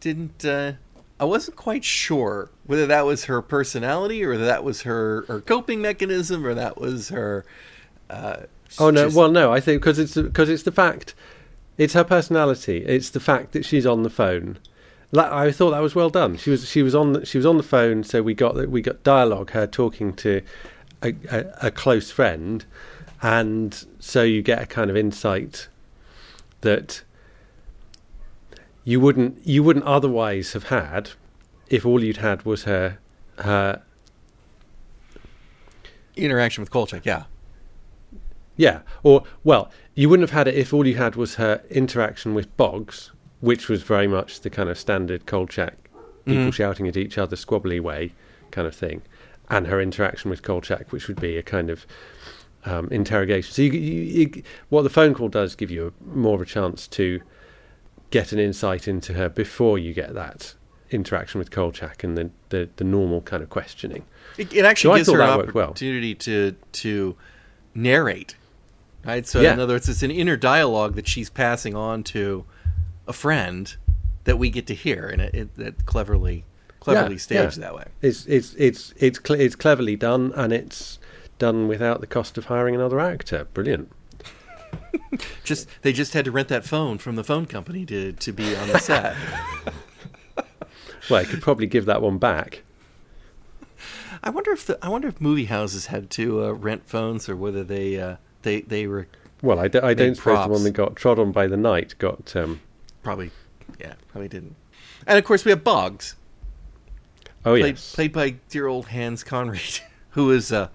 S1: didn't. Uh, I wasn't quite sure whether that was her personality, or whether that was her her coping mechanism, or that was her. Uh,
S2: Oh no!
S1: just-
S2: Well, no. I think because it's because it's the fact, it's her personality. It's the fact that she's on the phone. I thought that was well done. She was she was on the, she was on the phone, so we got we got dialogue. Her talking to a, a, a close friend, and so you get a kind of insight that you wouldn't you wouldn't otherwise have had if all you'd had was her her
S1: interaction with Kolchak. Yeah.
S2: Yeah, or well, you wouldn't have had it if all you had was her interaction with Boggs, which was very much the kind of standard Kolchak, people
S1: Mhm.
S2: shouting at each other, squabbly way kind of thing, and her interaction with Kolchak, which would be a kind of um, interrogation. So you, you, you, what the phone call does give you a, more of a chance to get an insight into her before you get that interaction with Kolchak and the, the, the normal kind of questioning.
S1: It, it actually
S2: So
S1: gives her an
S2: worked well.
S1: opportunity to to narrate. Right? So
S2: Yeah.
S1: in other words, it's an inner dialogue that she's passing on to a friend that we get to hear, and it, it that cleverly cleverly
S2: Yeah,
S1: staged
S2: yeah.
S1: that way.
S2: It's it's it's it's cle it's cleverly done, and it's done without the cost of hiring another actor. Brilliant.
S1: Just they just had to rent that phone from the phone company to to be on the set.
S2: Well, I could probably give that one back.
S1: I wonder if the I wonder if movie houses had to uh, rent phones or whether they uh, they they were
S2: Well, I, d- I don't
S1: Big
S2: suppose the one that got trod on by the knight got. Um,
S1: probably yeah probably didn't. And of course we have Boggs.
S2: oh
S1: played,
S2: yes,
S1: played by dear old Hans Conried, who is a,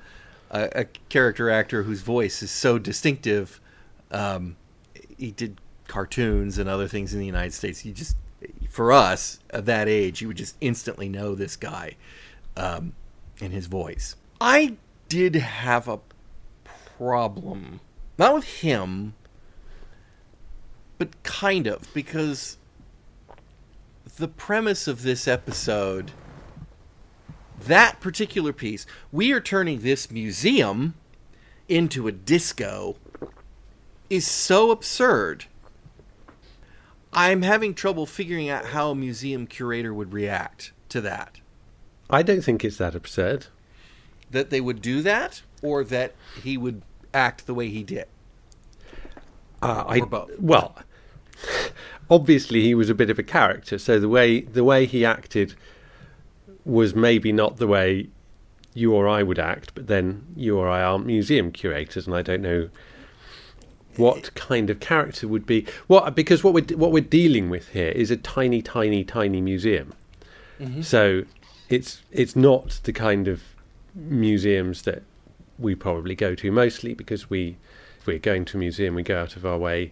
S1: a, a character actor whose voice is so distinctive. Um, he did cartoons and other things in the United States. You just, for us of that age, you would just instantly know this guy um, and his voice. I did have a problem, not with him, but kind of, because the premise of this episode that particular piece we are turning this museum into a disco is so absurd i'm having trouble figuring out how a museum curator would react to that
S2: I don't think it's that absurd.
S1: that they would do that or that he would act the way he did
S2: Uh, I,
S1: both.
S2: Well, obviously he was a bit of a character, so the way the way he acted was maybe not the way you or I would act. But then you or I aren't museum curators, and I don't know what kind of character would be what because what we're what we're dealing with here is a tiny, tiny, tiny museum. Mm-hmm. So it's it's not the kind of museums that we probably go to mostly because we if we're going to a museum we go out of our way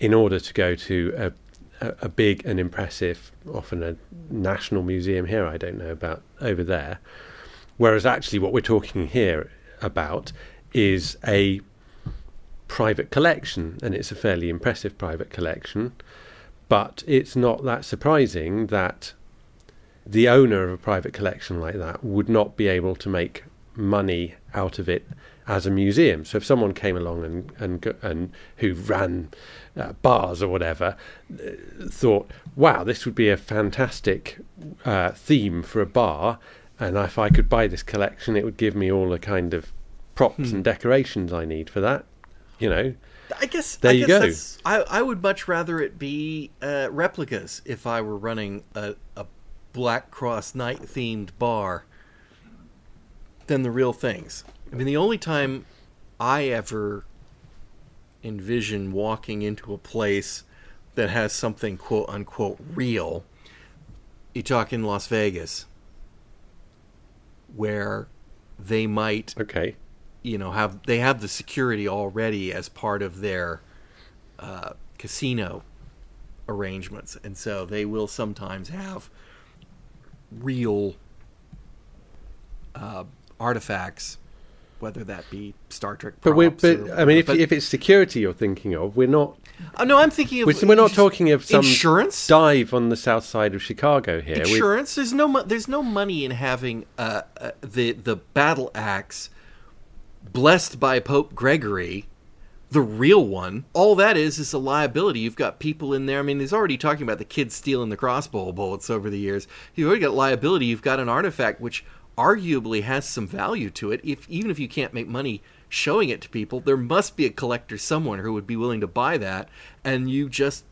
S2: in order to go to a a, big and impressive often a national museum here I don't know about over there whereas actually what we're talking here about is a private collection and it's a fairly impressive private collection but it's not that surprising that the owner of a private collection like that would not be able to make money out of it as a museum. So if someone came along and and and who ran uh, bars or whatever uh, thought, "Wow, this would be a fantastic uh, theme for a bar," and if I could buy this collection, it would give me all the kind of props and decorations I need for that. You know,
S1: I guess
S2: There
S1: I
S2: you
S1: guess
S2: go.
S1: I, I would much rather it be uh, replicas if I were running a, a Black Cross Knight themed bar than the real things. I mean, the only time I ever envision walking into a place that has something quote unquote real, you talk in Las Vegas, where they might
S2: okay,
S1: you know have they have the security already as part of their uh, casino arrangements, and so they will sometimes have real uh, artifacts, whether that be Star Trek.
S2: but we're but I mean, if
S1: whatever.
S2: if it's security you're thinking of, we're not
S1: oh, no, I'm thinking of
S2: We're, we're not talking of some
S1: insurance.
S2: dive on the south side of Chicago here. We-
S1: insurance. There's no there's no money in having uh, uh, the the battle axe blessed by Pope Gregory, the real one. All that is is a liability. You've got people in there. I mean, he's already talking about the kids stealing the crossbow bullets over the years. You've already got liability. You've got an artifact which arguably has some value to it. If even if you can't make money showing it to people, there must be a collector somewhere who would be willing to buy that, and you just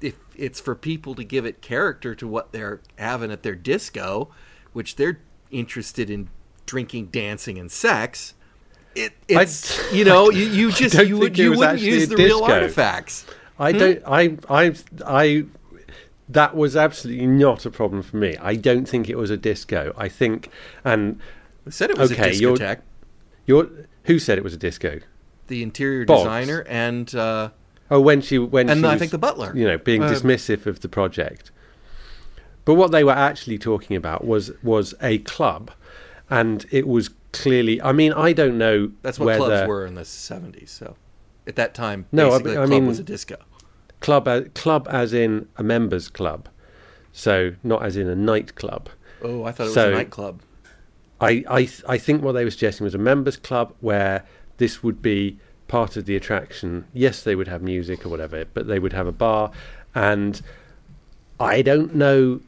S1: if it's for people to give it character to what they're having at their disco, which they're interested in drinking, dancing, and sex, it, it's you know you, you just you would you wouldn't use the real artifacts.
S2: I hmm? don't. I. I. I. That was absolutely not a problem for me. I don't think it was a disco. I think, and
S1: They said it was
S2: Okay,
S1: a
S2: you're-
S1: discotheque.
S2: your who said it was a disco?
S1: The interior designer and uh,
S2: Oh, when she when
S1: and
S2: she
S1: I
S2: was,
S1: think the butler.
S2: you know, being
S1: Uh,
S2: dismissive of the project. But what they were actually talking about was was a club, and it was clearly. I mean, I don't know
S1: That's what
S2: whether
S1: clubs were in the seventies. So at that time,
S2: No, I-
S1: basically,
S2: I
S1: a club
S2: mean-
S1: was a disco.
S2: Club as, club as in a members club, so not as in a nightclub.
S1: Oh, I thought it was a nightclub.
S2: I, I I think what they were suggesting was a members club where this would be part of the attraction. Yes, they would have music or whatever, but they would have a bar, and I don't know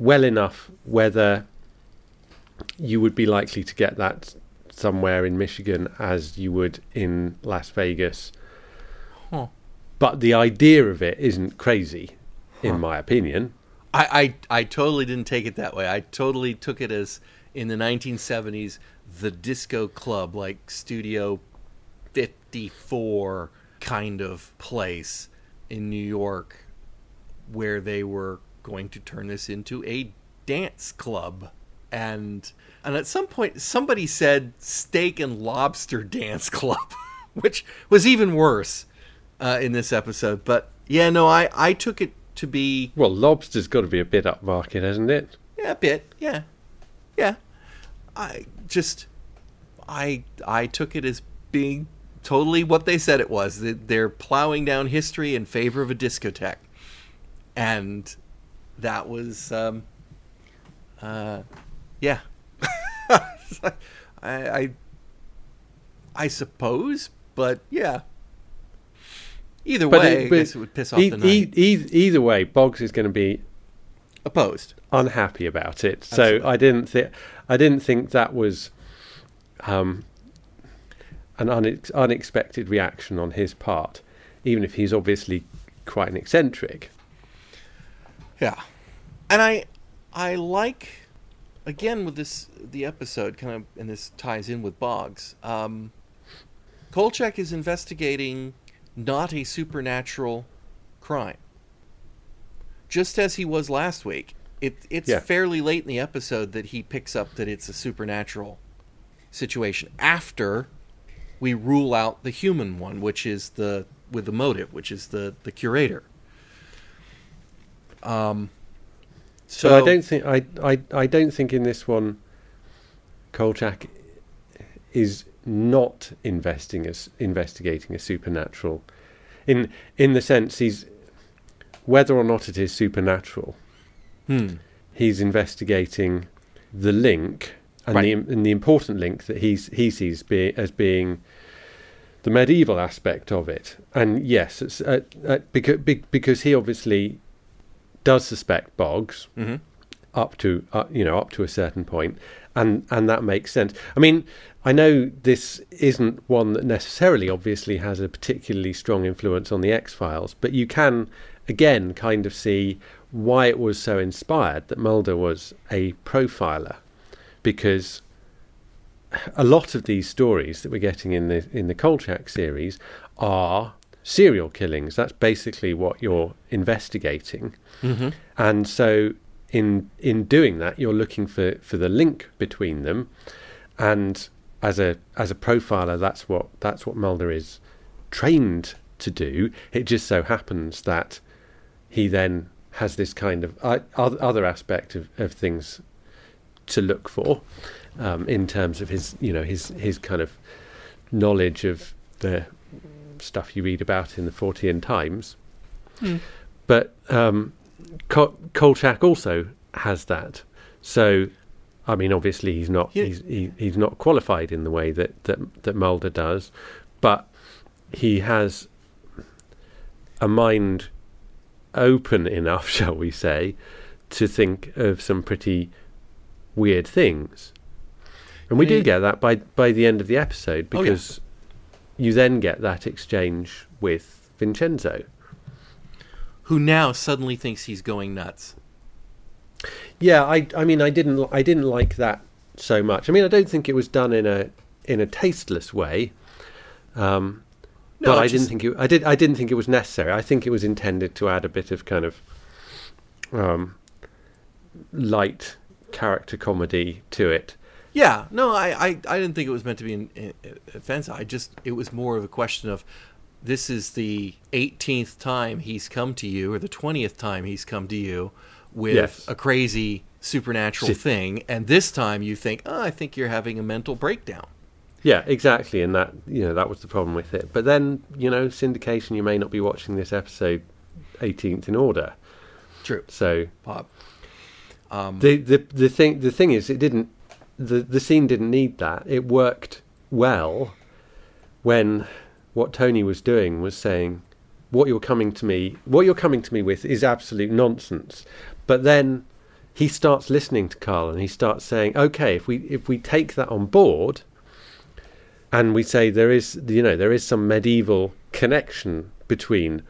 S2: well enough whether you would be likely to get that somewhere in Michigan as you would in Las Vegas.
S1: Huh.
S2: But the idea of it isn't crazy, in
S1: Huh.
S2: my opinion.
S1: I, I I totally didn't take it that way. I totally took it as in the 1970s the disco club like Studio 54 kind of place in New York where they were going to turn this into a dance club and and at some point somebody said steak and lobster dance club which was even worse uh, in this episode but yeah no I I took it to be
S2: Well, lobster's got to be a bit upmarket, hasn't it?
S1: yeah, a bit. Yeah, yeah. I just, I, I took it as being totally what they said it was. That They're plowing down history in favor of a discotheque, and that was, um, uh, yeah. I, I, I suppose, but yeah. Either
S2: But
S1: way,
S2: it-
S1: I guess it would piss off
S2: E-
S1: the knight.
S2: e- e- either way, Boggs is going to be
S1: Opposed.
S2: unhappy about it. So I didn't think I didn't think that was um, an unex- unexpected reaction on his part, even if he's obviously quite an eccentric.
S1: Yeah, and I I like again with this the episode kind of and this ties in with Boggs. Um, Kolchak is investigating not a supernatural crime, just as he was last week. It it's
S2: Yeah.
S1: fairly late in the episode that he picks up that it's a supernatural situation after we rule out the human one, which is the with the motive, which is the the curator. Um, so
S2: So I don't think I, I I don't think in this one, Kolchak is not investing as investigating a supernatural, in in the sense he's whether or not it is supernatural.
S1: Hmm.
S2: he's investigating the link and the and the important link that he's he sees be, as being the medieval aspect of it. And yes, it's uh, uh, because because he obviously does suspect Boggs
S1: hmm
S2: up to uh, you know up to a certain point, and and that makes sense. I mean, I know this isn't one that necessarily obviously has a particularly strong influence on the X Files, but you can again kind of see why it was so inspired that Mulder was a profiler, because a lot of these stories that we're getting in the in the Kolchak series are serial killings. That's basically what you're investigating.
S1: hmm
S2: And so in in doing that you're looking for, for the link between them and as a as a profiler that's what that's what Mulder is trained to do. It just so happens that he then has this kind of uh, other aspect of, of things to look for um, in terms of his you know his his kind of knowledge of the stuff you read about in the Fortean Times.
S1: Hmm.
S2: But um, Kol- Kolchak also has that. So, I mean, obviously he's not
S1: Yeah.
S2: he's he, he's not qualified in the way that, that that Mulder does, but he has a mind open enough, shall we say, to think of some pretty weird things. And we
S1: Yeah.
S2: do get that by by the end of the episode
S1: Oh, yeah.
S2: because you then get that exchange with Vincenzo.
S1: Who now suddenly thinks he's going nuts?
S2: Yeah, I I mean I didn't I didn't like that so much. I mean I don't think it was done in a in a tasteless way. Um,
S1: No,
S2: but I
S1: just-
S2: didn't think it, I did I didn't think it was necessary. I think it was intended to add a bit of kind of um, light character comedy to it.
S1: Yeah, no, I, I, I didn't think it was meant to be an, an offensive. I just it was more of a question of this is the 18th time he's come to you, or the 20th time he's come to you with
S2: Yes.
S1: a crazy supernatural thing, and this time you think, oh, I think you're having a mental breakdown.
S2: Yeah, exactly, and that you know that was the problem with it. But then you know syndication, you may not be watching this episode 18th in order.
S1: True,
S2: So
S1: Bob. Um,
S2: the the the thing the thing is, it didn't the the scene didn't need that. It worked well when what Tony was doing was saying, "What you're coming to me, what you're coming to me with, is absolute nonsense." But then he starts listening to Carl and he starts saying, "Okay, if we if we take that on board." And we say there is, you know, there is some medieval connection between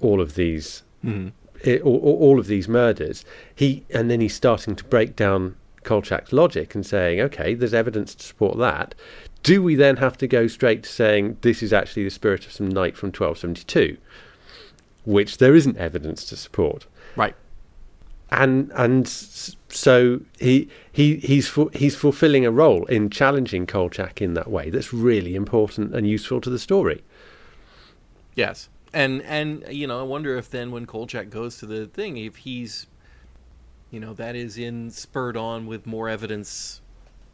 S2: all of these
S1: hmm.
S2: it, all, all of these murders. He and then he's starting to break down Kolchak's logic and saying, "Okay, there's evidence to support that." Do we then have to go straight to saying this is actually the spirit of some knight from 1272, which there isn't evidence to support?
S1: Right.
S2: And and so he he he's fu- he's fulfilling a role in challenging Kolchak in that way that's really important and useful to the story.
S1: Yes, and and you know, I wonder if then when Kolchak goes to the thing, if he's, you know, that is in spurred on with more evidence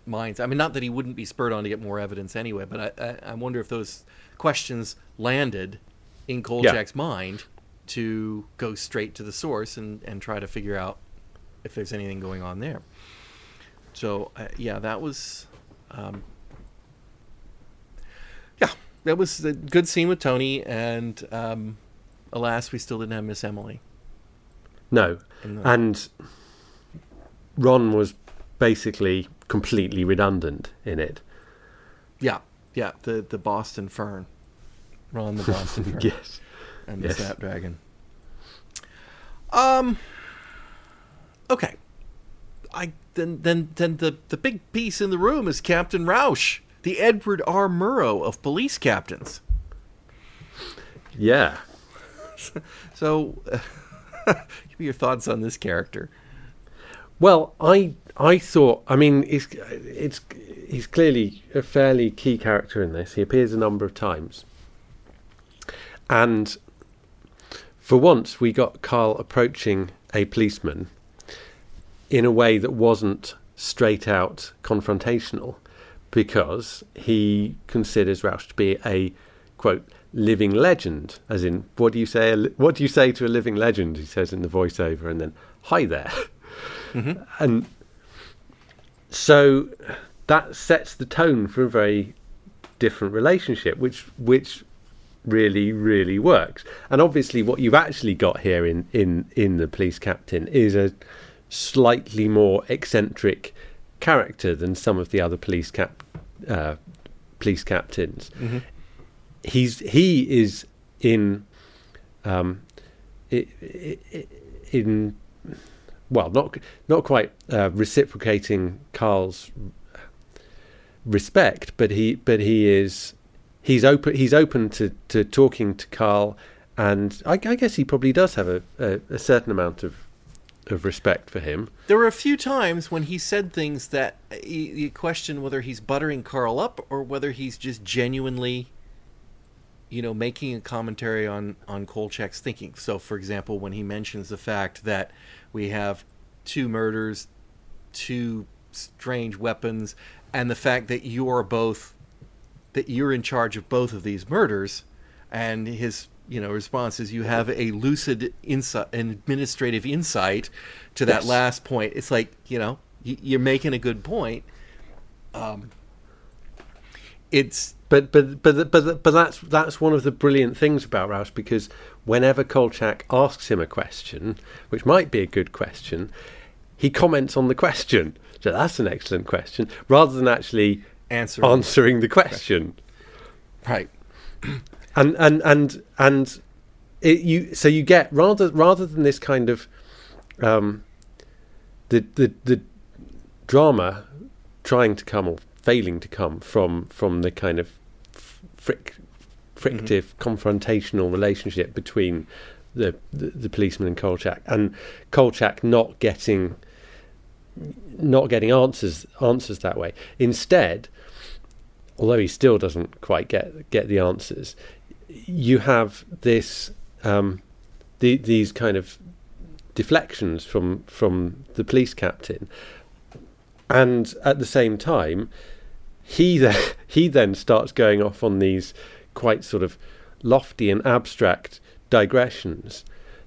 S1: minds. I mean, not that he wouldn't be spurred on to get more evidence anyway, but I I, I wonder if those questions landed in Kolchak's mind to go straight to the source and and try to figure out if there's anything going on there. So uh, yeah, that was. Um, yeah, that was a good scene with Tony, and um, alas, we still didn't have Miss Emily.
S2: No,
S1: in the-
S2: and Ron was basically completely redundant in it.
S1: yeah, yeah, the the Boston Fern, Ron the Boston Fern,
S2: yes.
S1: And the
S2: yes.
S1: Snapdragon. Um. Okay, I then then then the the big piece in the room is Captain Rausch, the Edward R. Murrow of police captains.
S2: Yeah.
S1: So, give me your thoughts on this character.
S2: Well, I I thought. I mean, it's it's he's clearly a fairly key character in this. He appears a number of times, and for once, we got Carl approaching a policeman in a way that wasn't straight out confrontational, because he considers Rausch to be a quote living legend. As in, what do you say? What do you say to a living legend? He says in the voiceover, and then hi there. Mm-hmm. and so that sets the tone for a very different relationship, which which really really works. And obviously, what you've actually got here in in in the police captain is a slightly more eccentric character than some of the other police cap uh, police captains. He's he is in um, in well, not not quite uh, reciprocating Carl's respect, but he but he is he's open he's open to, to talking to Carl, and I, I guess he probably does have a, a, a certain amount of of respect for him.
S1: There were a few times when he said things that uh, you, you question whether he's buttering Carl up or whether he's just genuinely, you know, making a commentary on on Kolchak's thinking. So, for example, when he mentions the fact that we have two murders, two strange weapons, and the fact that you're both that you're in charge of both of these murders, and his you know response is you have a lucid insight, an administrative insight to that
S2: Yes.
S1: last point. It's like you know you're making a good point. Um, it's
S2: But but but but but that's that's one of the brilliant things about Rausch because whenever Kolchak asks him a question, which might be a good question, he comments on the question. So that's an excellent question, rather than actually
S1: answer
S2: answering the question.
S1: right.
S2: and and and and it, you so you get rather rather than this kind of um the the the drama trying to come or failing to come from from the kind of fric, frictive confrontational relationship between the, the the policeman and Kolchak and Kolchak not getting not getting answers answers that way instead although he still doesn't quite get get the answers, you have this um, the, these kind of deflections from from the police captain, and at the same time, he then he then starts going off on these quite sort of lofty and abstract digressions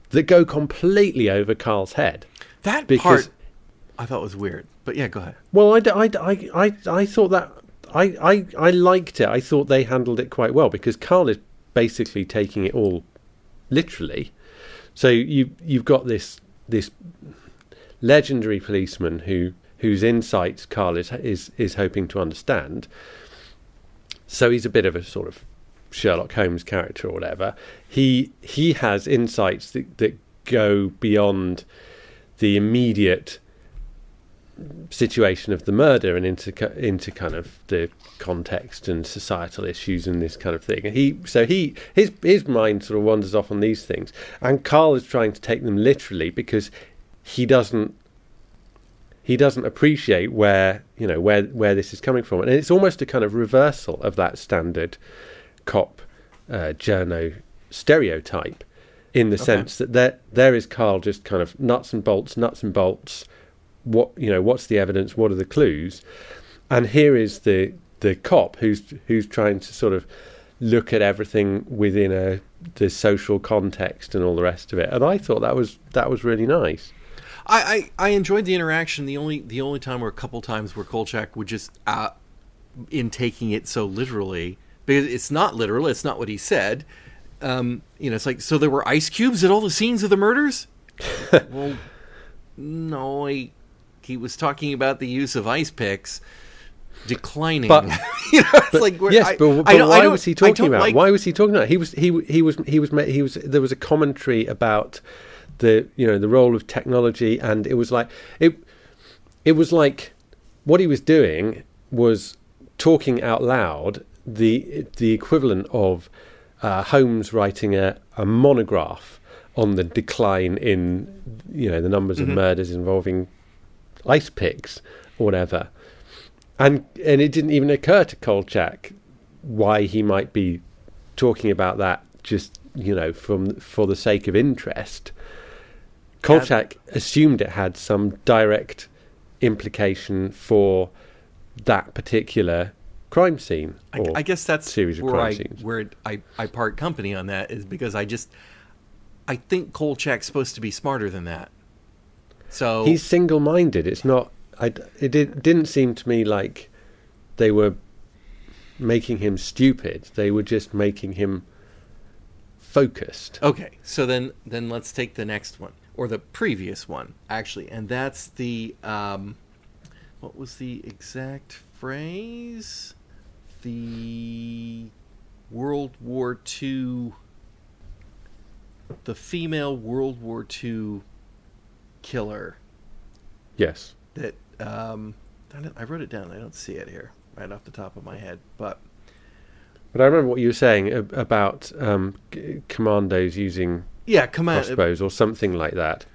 S2: that go completely over Carl's head.
S1: That
S2: Because-
S1: part I thought was weird, but yeah, go ahead.
S2: Well, I I I I thought that I, I I liked it. I thought they handled it quite well because Carl is basically taking it all literally. So you you've got this this legendary policeman who whose insights Carl is is is hoping to understand. So he's a bit of a sort of Sherlock Holmes character or whatever. He he has insights that, that go beyond the immediate situation of the murder and into into kind of the context and societal issues and this kind of thing. And he so he his his mind sort of wanders off on these things, and Carl is trying to take them literally because he doesn't he doesn't appreciate where you know where where this is coming from, and it's almost a kind of reversal of that standard cop uh, journo stereotype in the okay. sense that there there is Carl just kind of nuts and bolts, nuts and bolts what you know what's the evidence what are the clues? And here is the the cop who's who's trying to sort of look at everything within a the social context and all the rest of it. And i thought that was that was really nice.
S1: I i, I enjoyed the interaction. The only the only time were a couple times where kolchak would just uh, in taking it so literally because it's not literal it's not what he said. Um, you know it's like so there were ice cubes at all the scenes of the murders? Well no I he was talking about the use of ice picks declining.
S2: But you know, it's but, like yes, I, but, but I, why was he talking about? Like, why was he talking about? He was he he was he was he was there was a commentary about the you know the role of technology, and it was like it it was like what he was doing was talking out loud the the equivalent of uh, Holmes writing a, a monograph on the decline in you know the numbers mm-hmm. of murders involving ice picks or whatever. And and it didn't even occur to Kolchak why he might be talking about that just you know from for the sake of interest. Kolchak yeah. assumed it had some direct implication for that particular crime scene.
S1: I, I, guess that's series of where crime I, scenes. Where I, I part company on that is because I just I think Kolchak's supposed to be smarter than that. So
S2: he's single-minded. It's not. I, it did, didn't seem to me like they were making him stupid. They were just making him focused.
S1: Okay, so then then let's take the next one or the previous one actually, and that's the um, what was the exact phrase? The World War II, the female World War II killer.
S2: Yes.
S1: That um, I, I wrote it down. I don't see it here right off the top of my head, but.
S2: But I remember what you were saying about um, commandos using
S1: yeah command
S2: crossbows or something like that.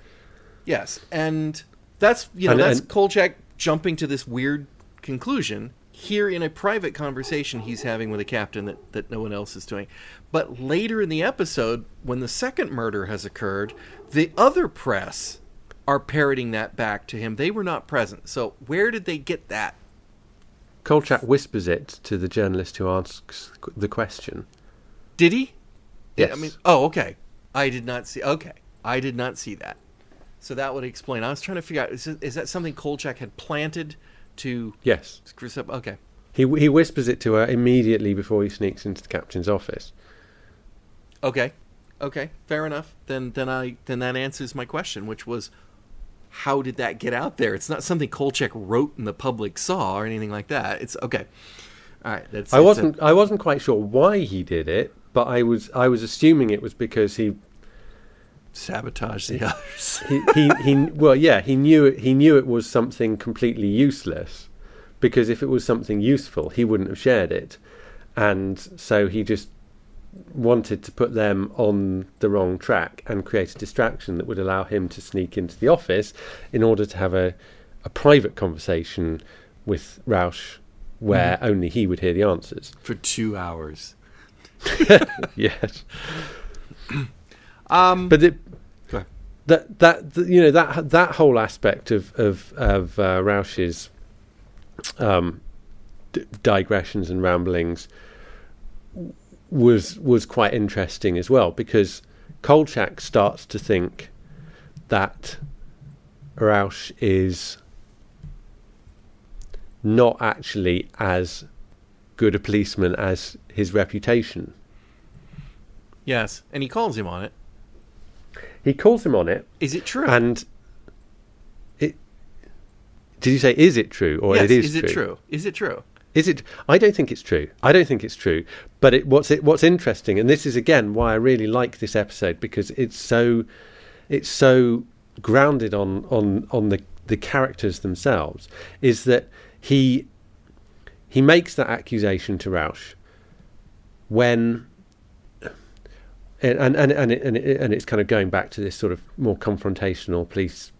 S1: Yes, and that's you know and, that's and, Kolchak jumping to this weird conclusion here in a private conversation he's having with a captain that, that no one else is doing. But later in the episode, when the second murder has occurred, the other press are parroting that back to him. They were not present. So where did they get that?
S2: Kolchak whispers it to the journalist who asks the question.
S1: Did he?
S2: Yes.
S1: I mean, oh, okay. I did not see. Okay, I did not see that. So that would explain. I was trying to figure out is, is that something Kolchak had planted to
S2: yes
S1: screw up? Okay.
S2: He he whispers it to her immediately before he sneaks into the captain's office.
S1: Okay, okay, fair enough. Then then I then that answers my question, which was how did that get out there? It's not something Kolchak wrote and the public saw or anything like that. It's okay. All right, that's.
S2: I wasn't. A... I wasn't quite sure why he did it, but I was. I was assuming it was because he
S1: sabotaged the others.
S2: he, he, he. Well, yeah, he knew it. He knew it was something completely useless, because if it was something useful, he wouldn't have shared it, and so he just wanted to put them on the wrong track and create a distraction that would allow him to sneak into the office in order to have a, a private conversation with Rausch where mm. only he would hear the answers.
S1: For two hours.
S2: yes. Um, but it, that that you know that that whole aspect of of of uh, Rausch's um, d- digressions and ramblings was was quite interesting as well because Kolchak starts to think that Rausch is not actually as good a policeman as his reputation.
S1: Yes, and he calls him on it.
S2: He calls him on it,
S1: Is it true?
S2: and it. Did you say is it true or
S1: yes,
S2: it is,
S1: is it true? Is it true?
S2: Is it? I don't think it's true. I don't think it's true. But it, what's it, what's interesting, and this is again why I really like this episode because it's so it's so grounded on on on the the characters themselves. Is that he he makes that accusation to Rausch when. And and and it, and, it, and it's kind of going back to this sort of more confrontational police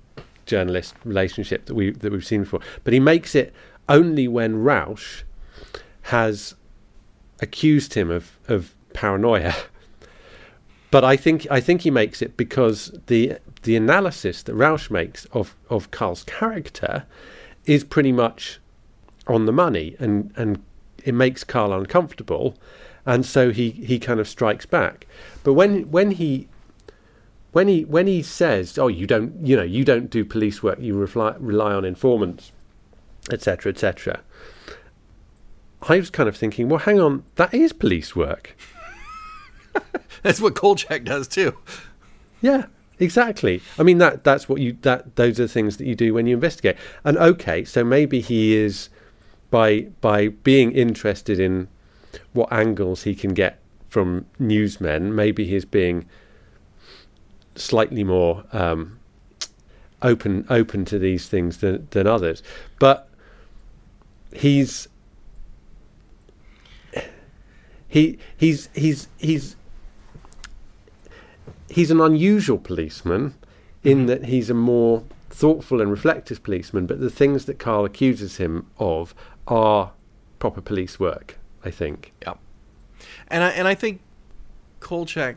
S2: journalist relationship that we that we've seen before. But he makes it only when Rausch has accused him of, of paranoia. But I think I think he makes it because the the analysis that Rausch makes of, of Carl's character is pretty much on the money and, and it makes Carl uncomfortable and so he, he kind of strikes back. But when when he when he when he says, "Oh, you don't you know you don't do police work, you rely, rely on informants," etc., etc. I was kind of thinking, well, hang on, that is police work.
S1: That's what Kolchak does too.
S2: Yeah, exactly. I mean that that's what you that those are things that you do when you investigate. And okay, so maybe he is by by being interested in what angles he can get from newsmen, maybe he's being slightly more um, open open to these things than than others. But he's he he's he's he's he's an unusual policeman in
S1: Mhm.
S2: that he's a more thoughtful and reflective policeman, but the things that Carl accuses him of are proper police work, I think. Yeah.
S1: And I and I think Kolchak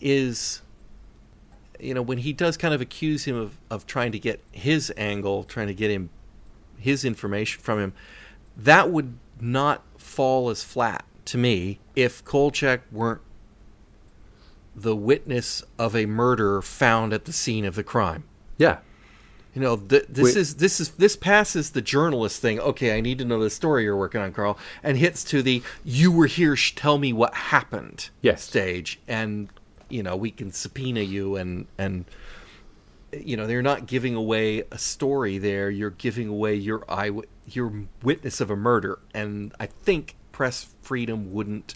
S1: is you know, when he does kind of accuse him of, of trying to get his angle, trying to get him his information from him, that would not fall as flat to me if Kolchak weren't the witness of a murder found at the scene of the crime.
S2: Yeah.
S1: You know, th- this
S2: Wait.
S1: is this is this passes the journalist thing. Okay, I need to know the story you're working on, Carl, and hits to the "you were here, sh- tell me what happened"
S2: Yes.
S1: stage, and you know we can subpoena you and and you know they're not giving away a story there. You're giving away your eye your witness of a murder, and I think press freedom wouldn't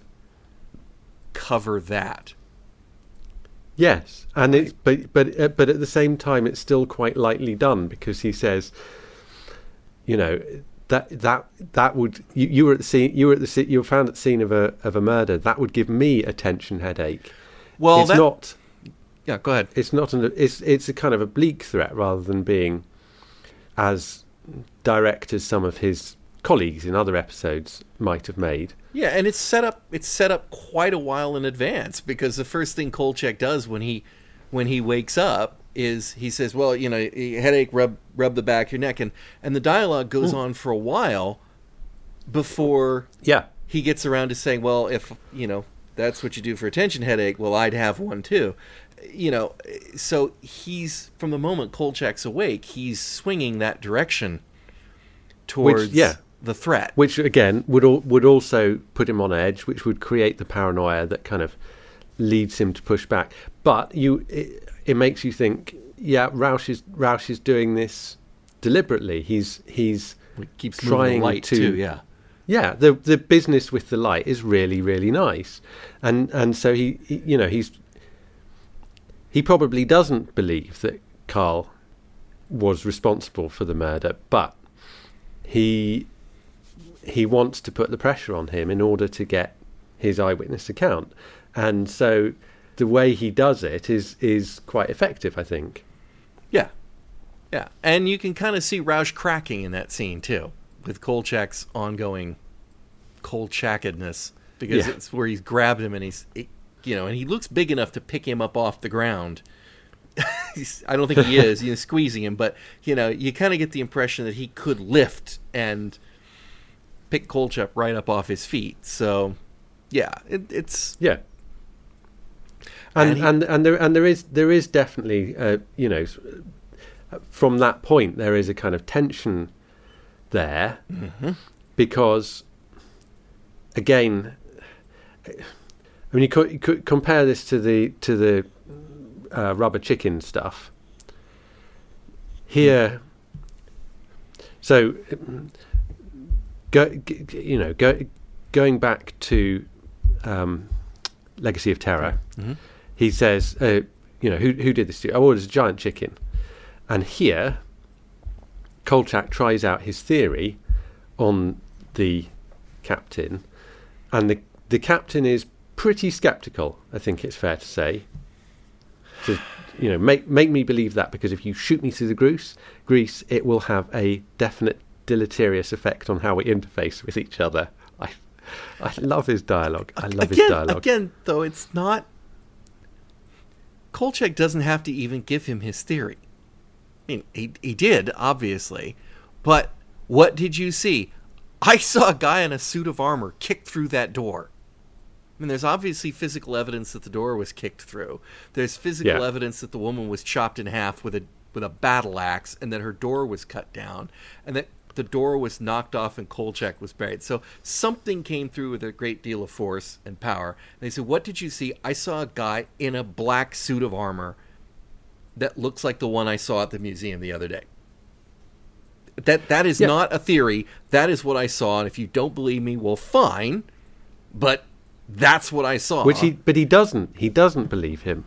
S1: cover that.
S2: Yes, and it's but but uh, but at the same time, it's still quite lightly done because he says, you know, that that that would you, you were at the scene you were at the you were found at the scene of a of a murder that would give me a tension headache.
S1: Well,
S2: it's
S1: that,
S2: not
S1: yeah. Go ahead.
S2: it's not an it's it's a kind of a bleak threat rather than being as direct as some of his colleagues in other episodes might have made.
S1: Yeah, and it's set up. It's set up quite a while in advance because the first thing Kolchak does when he when he wakes up is he says, "Well, you know, headache, rub rub the back of your neck," and and the dialogue goes hmm. on for a while before
S2: Yeah,
S1: he gets around to saying, "Well, if you know that's what you do for a tension headache, well, I'd have one too." You know, so he's from the moment Kolchak's awake, he's swinging that direction towards
S2: yeah.
S1: the threat.
S2: which again would al- would also put him on edge, which would create the paranoia that kind of leads him to push back. But you, it, it makes you think, yeah, Rausch is Rausch is doing this deliberately. He's he's
S1: It keeps
S2: trying to-
S1: too. Yeah.
S2: yeah, the the business with the light is really really nice, and and so he, he you know he's he probably doesn't believe that Carl was responsible for the murder, but he he wants to put the pressure on him in order to get his eyewitness account, and so the way he does it is is quite effective, I think.
S1: Yeah. Yeah. And you can kind of see Rausch cracking in that scene too, with Kolchak's ongoing Kolchakedness because
S2: Yeah.
S1: it's where he's grabbed him and he's, he- you know, and he looks big enough to pick him up off the ground. I don't think he is, you know, squeezing him, but you know, you kind of get the impression that he could lift and pick Kolchak right up off his feet. So, yeah, it, it's
S2: Yeah. And
S1: And
S2: and,
S1: he-
S2: and, there and there is there is definitely uh, you know from that point there is a kind of tension there
S1: Mm-hmm.
S2: because again, I mean, you could, you could compare this to the to the uh, rubber chicken stuff. Here, so go, you know, go, going back to um, Legacy of Terror,
S1: Mm-hmm.
S2: he says, uh, you know, who who did this to you? Oh, it was a giant chicken. And here, Kolchak tries out his theory on the captain, and the the captain is pretty skeptical. I think it's fair to say. To, you know, make make me believe that because if you shoot me through the grease, grease, it will have a definite deleterious effect on how we interface with each other. I I love his dialogue. I love
S1: again,
S2: his dialogue.
S1: Again, though, it's not. Kolchak doesn't have to even give him his theory. I mean, he, he did, obviously. But what did you see? I saw a guy in a suit of armor kick through that door. I mean, there's obviously physical evidence that the door was kicked through. There's physical
S2: Yeah.
S1: evidence that the woman was chopped in half with a with a battle axe, and that her door was cut down, and that the door was knocked off and Kolchak was buried. So something came through with a great deal of force and power. And they said, "What did you see?" I saw a guy in a black suit of armor that looks like the one I saw at the museum the other day. That that is
S2: Yeah.
S1: not a theory. That is what I saw. And if you don't believe me, well, fine. But that's what I saw.
S2: Which he, but he doesn't. He doesn't believe him.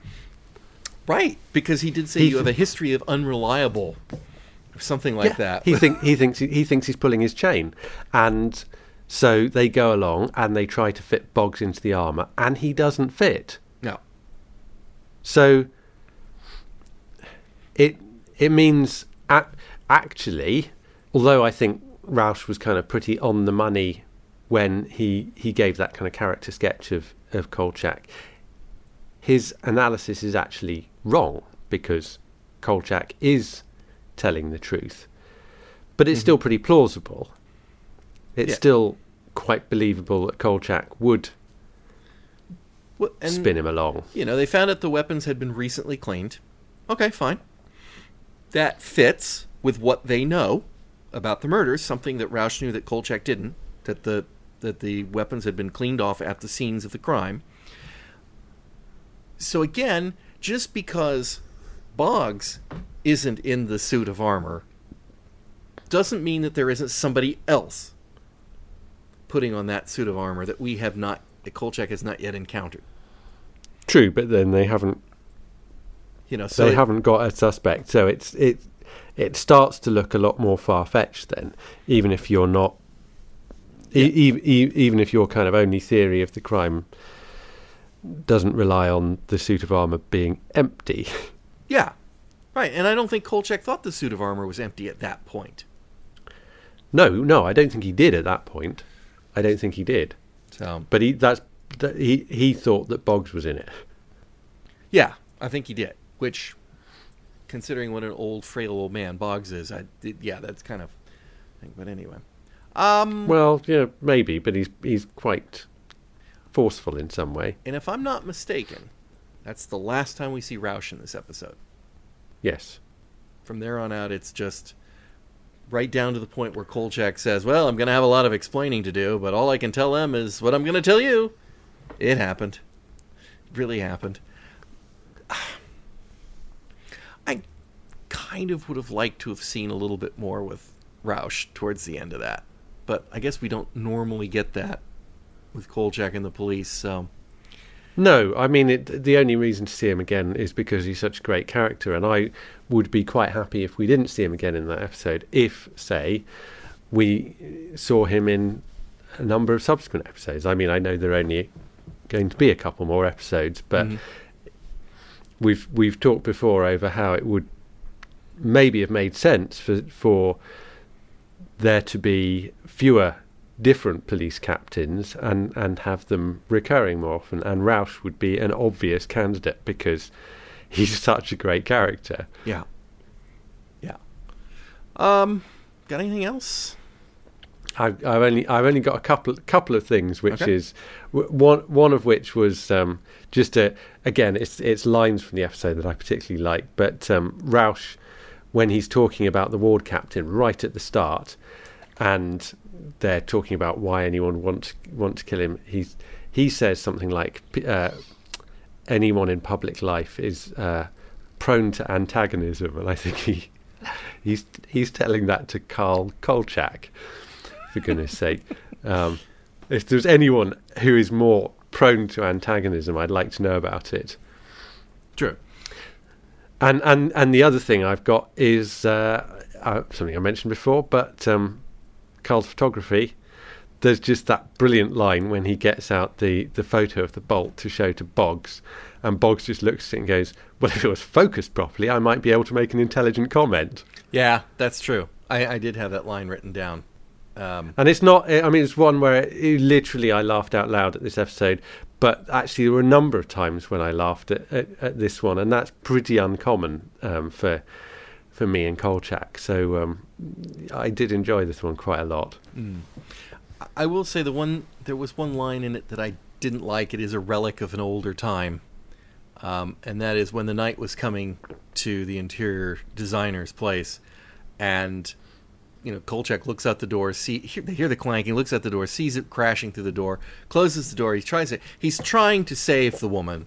S1: right because he did say
S2: He
S1: you have a history of unreliable, or something like
S2: Yeah.
S1: that.
S2: He think he thinks he thinks he's pulling his chain, and so they go along and they try to fit Boggs into the armor, and he doesn't fit.
S1: no,
S2: So it it means ac actually, although I think Rausch was kind of pretty on the money when he he gave that kind of character sketch of of Kolchak, his analysis is actually wrong because Kolchak is telling the truth, but it's mm-hmm. still pretty plausible. It's
S1: Yeah.
S2: still quite believable that Kolchak would
S1: Well, and,
S2: spin him along.
S1: You know, they found out the weapons had been recently cleaned. Okay, fine. That fits with what they know about the murders, something that Rausch knew that Kolchak didn't, that the that the weapons had been cleaned off at the scenes of the crime. So again, just because Boggs isn't in the suit of armor doesn't mean that there isn't somebody else putting on that suit of armor that we have not that Kolchak has not yet encountered.
S2: True, but then they haven't
S1: You know, so
S2: they
S1: it-
S2: haven't got a suspect, so it's it it starts to look a lot more far fetched then, even if you're not, e- e- e- even if your kind of only theory of the crime doesn't rely on the suit of armor being empty.
S1: Yeah. Right, and I don't think Kolchak thought the suit of armor was empty at that point.
S2: no, no, I don't think he did at that point. I don't think he did,
S1: So
S2: but he that's that, he he thought that Boggs was in it.
S1: yeah, I think he did. Which, considering what an old, frail old man Boggs is, I did, yeah, that's kind of. But anyway, um,
S2: Well, yeah, maybe, but he's he's quite forceful in some way.
S1: and if I'm not mistaken, that's the last time we see Rausch in this episode.
S2: Yes.
S1: From there on out, it's just right down to the point where Kolchak says, "Well, I'm going to have a lot of explaining to do, but all I can tell them is what I'm going to tell you." It happened. It really happened. I kind of would have liked to have seen a little bit more with Rausch towards the end of that, but I guess we don't normally get that with Kolchak and the police. So
S2: No, I mean it, the only reason to see him again is because he's such a great character, and I would be quite happy if we didn't see him again in that episode. If, say, we saw him in a number of subsequent episodes. I mean, I know there are only going to be a couple more episodes, but
S1: Mhm.
S2: we've we've talked before over how it would maybe have made sense for for there to be fewer different police captains and and have them recurring more often and Rausch would be an obvious candidate because he's such a great character
S1: yeah, yeah. Um, got anything else?
S2: I've, I've only I've only got a couple couple of things, which
S1: Okay.
S2: is w- one one of which was um, just a again it's it's lines from the episode that I particularly like, but um, Rausch when he's talking about the ward captain right at the start, and they're talking about why anyone want want to kill him, he's he says something like, uh, "Anyone in public life is uh, prone to antagonism," and I think he he's he's telling that to Carl Kolchak, for goodness sake. Um, if there's anyone who is more prone to antagonism, I'd like to know about it.
S1: True.
S2: And and and the other thing I've got is uh, uh, something I mentioned before, but um, Carl's photography. There's just that brilliant line when he gets out the, the photo of the bolt to show to Boggs, and Boggs just looks at it and goes, "Well, if it was focused properly, I might be able to make an intelligent comment."
S1: Yeah, that's true. I, I did have that line written down. Um,
S2: And it's not. I mean, it's one where it, literally I laughed out loud at this episode. But actually, there were a number of times when I laughed at, at, at this one, and that's pretty uncommon um, for for me and Kolchak. So um, I did enjoy this one quite a lot.
S1: I will say the one there was one line in it that I didn't like. It is a relic of an older time, um, and that is when the knight was coming to the interior designer's place, and you know Kolchak looks out the door, see hear, they hear the clanking, looks out the door, sees it crashing through the door, closes the door. He tries to he's trying to save the woman,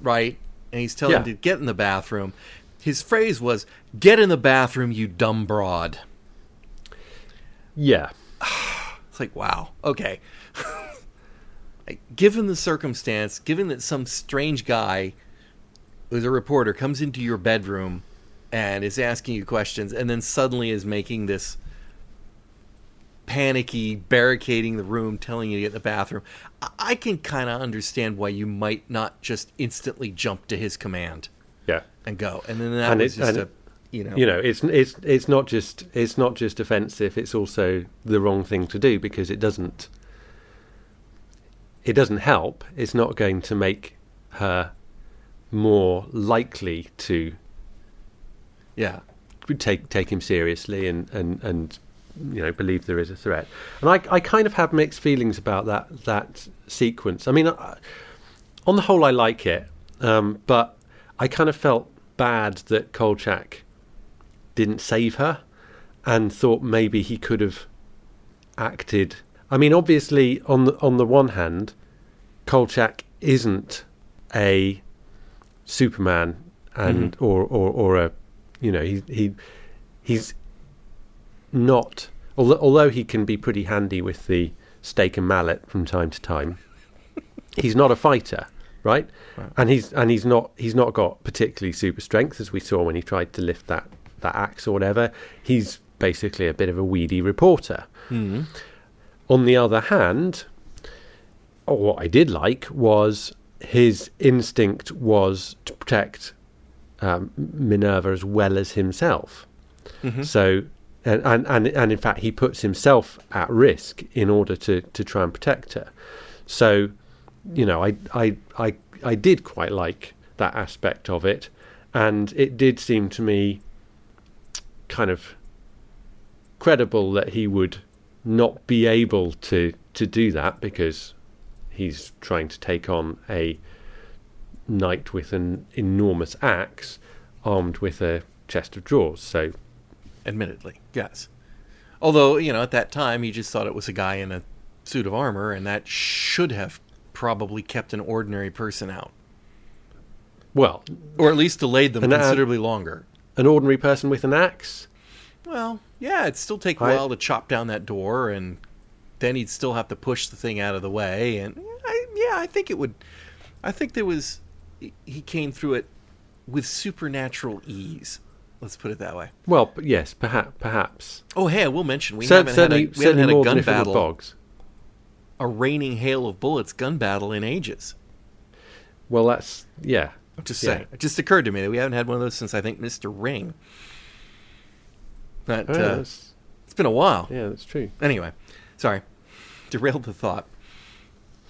S1: right? And he's telling
S2: Yeah.
S1: him to get in the bathroom. His phrase was, "Get in the bathroom, you dumb broad."
S2: Yeah,
S1: It's like, wow, okay. Like, given the circumstance, given that some strange guy who's a reporter comes into your bedroom and is asking you questions and then suddenly is making this panicky, barricading the room, telling you to get in the bathroom, I, I can kind of understand why you might not just instantly jump to his command
S2: yeah.
S1: and go. And then that
S2: And
S1: was
S2: it-
S1: just a,
S2: it-
S1: you know,
S2: You know, it's it's it's not just it's not just offensive. It's also the wrong thing to do because it doesn't it doesn't help. It's not going to make her more likely to
S1: yeah.
S2: take take him seriously and and and you know believe there is a threat. And I I kind of have mixed feelings about that that sequence. I mean, I, on the whole, I like it, um, but I kind of felt bad that Kolchak didn't save her, and thought maybe he could have acted. I mean, obviously, on the on the one hand, Kolchak isn't a Superman and mm-hmm. or, or or a you know he he he's not although although he can be pretty handy with the stake and mallet from time to time he's not a fighter right
S1: Right.
S2: and he's and he's not he's not got particularly super strength as we saw when he tried to lift that that axe or whatever he's basically a bit of a weedy reporter
S1: hmm
S2: on the other hand, oh, what I did like was his instinct was to protect um, Minerva as well as himself.
S1: hmm
S2: So, and, and and and in fact, he puts himself at risk in order to to try and protect her. So, you know, I I I I did quite like that aspect of it, and it did seem to me kind of credible that he would not be able to to do that because he's trying to take on a knight with an enormous axe armed with a chest of drawers. So
S1: admittedly yes. Although you know at that time he just thought it was a guy in a suit of armor and that should have probably kept an ordinary person out.
S2: Well
S1: or at least delayed them considerably longer.
S2: an ordinary person with an axe?
S1: Well yeah it'd still take a
S2: I-
S1: while to chop down that door and then he'd still have to push the thing out of the way and I, yeah i think it would i think there was he- came through it with supernatural ease let's put it that way.
S2: Well yes perhaps perhaps.
S1: Oh hey i will mention we
S2: Cer-
S1: haven't had a, we haven't had a gun
S2: than if it
S1: battle.
S2: bogs
S1: a raining hail of bullets gun battle in ages.
S2: well that's yeah
S1: I'm just
S2: Yeah.
S1: saying. It just occurred to me that we haven't had one of those since I think Mr. Ring. But
S2: Oh,
S1: uh, it's been a while.
S2: yeah that's true
S1: Anyway, sorry, derailed the thought.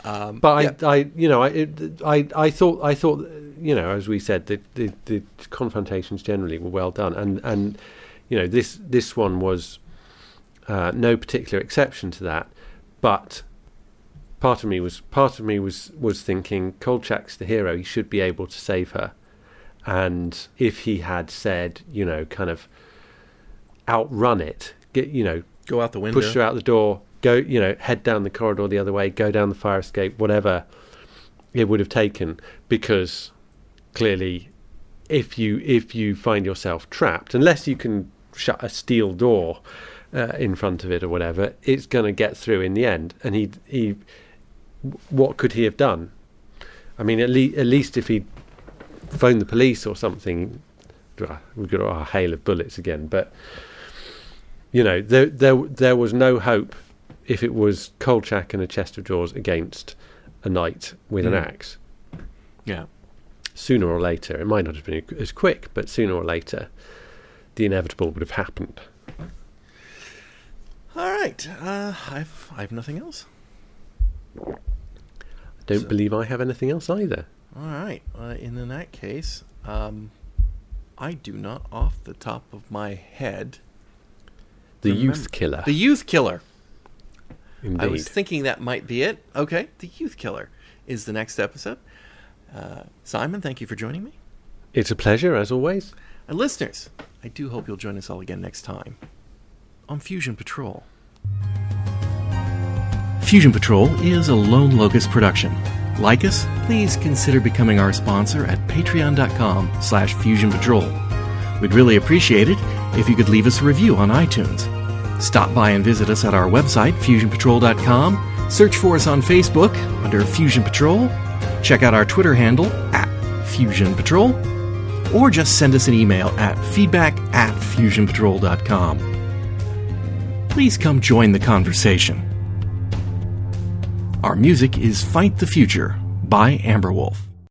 S1: Um,
S2: But
S1: yeah.
S2: I, I, you know, I, it, I, I thought, I thought, you know, as we said, the, the, the confrontations generally were well done, and and you know, this this one was uh, no particular exception to that. But part of me was part of me was was thinking, Kolchak's the hero; he should be able to save her. And if he had said, you know, kind of outrun it, get, you know,
S1: go out the window.
S2: push her out the door, go, you know, head down the corridor the other way, go down the fire escape, whatever it would have taken, because clearly, if you if you find yourself trapped, unless you can shut a steel door uh, in front of it or whatever, it's going to get through in the end. And he he, what could he have done? I mean, at, le- at least if he phoned the police or something, we've got our hail of bullets again. But you know, there there there was no hope if it was Kolchak and a chest of drawers against a knight with mm. an axe.
S1: Yeah.
S2: Sooner or later, it might not have been as quick, but sooner or later, the inevitable would have happened.
S1: All right, uh, I've I've nothing else.
S2: Don't so. believe I have anything else either.
S1: All right, uh, in that case, um, I do not, off the top of my head,
S2: the remember. youth killer.
S1: The youth killer.
S2: Indeed.
S1: I was thinking that might be it. Okay, the youth killer is the next episode. Uh, Simon, thank you for joining me.
S2: It's a pleasure, as always.
S1: And listeners, I do hope you'll join us all again next time on Fusion Patrol. Fusion Patrol is a Lone Locust production. Like us, please consider becoming our sponsor at patreon.com slash Fusion Patrol. We'd really appreciate it if you could leave us a review on iTunes. Stop by and visit us at our website, fusionpatrol.com. Search for us on Facebook under Fusion Patrol. Check out our Twitter handle at Fusion Patrol. Or just send us an email at feedback at fusionpatrol.com. Please come join the conversation. Our music is Fight the Future by Amberwolf.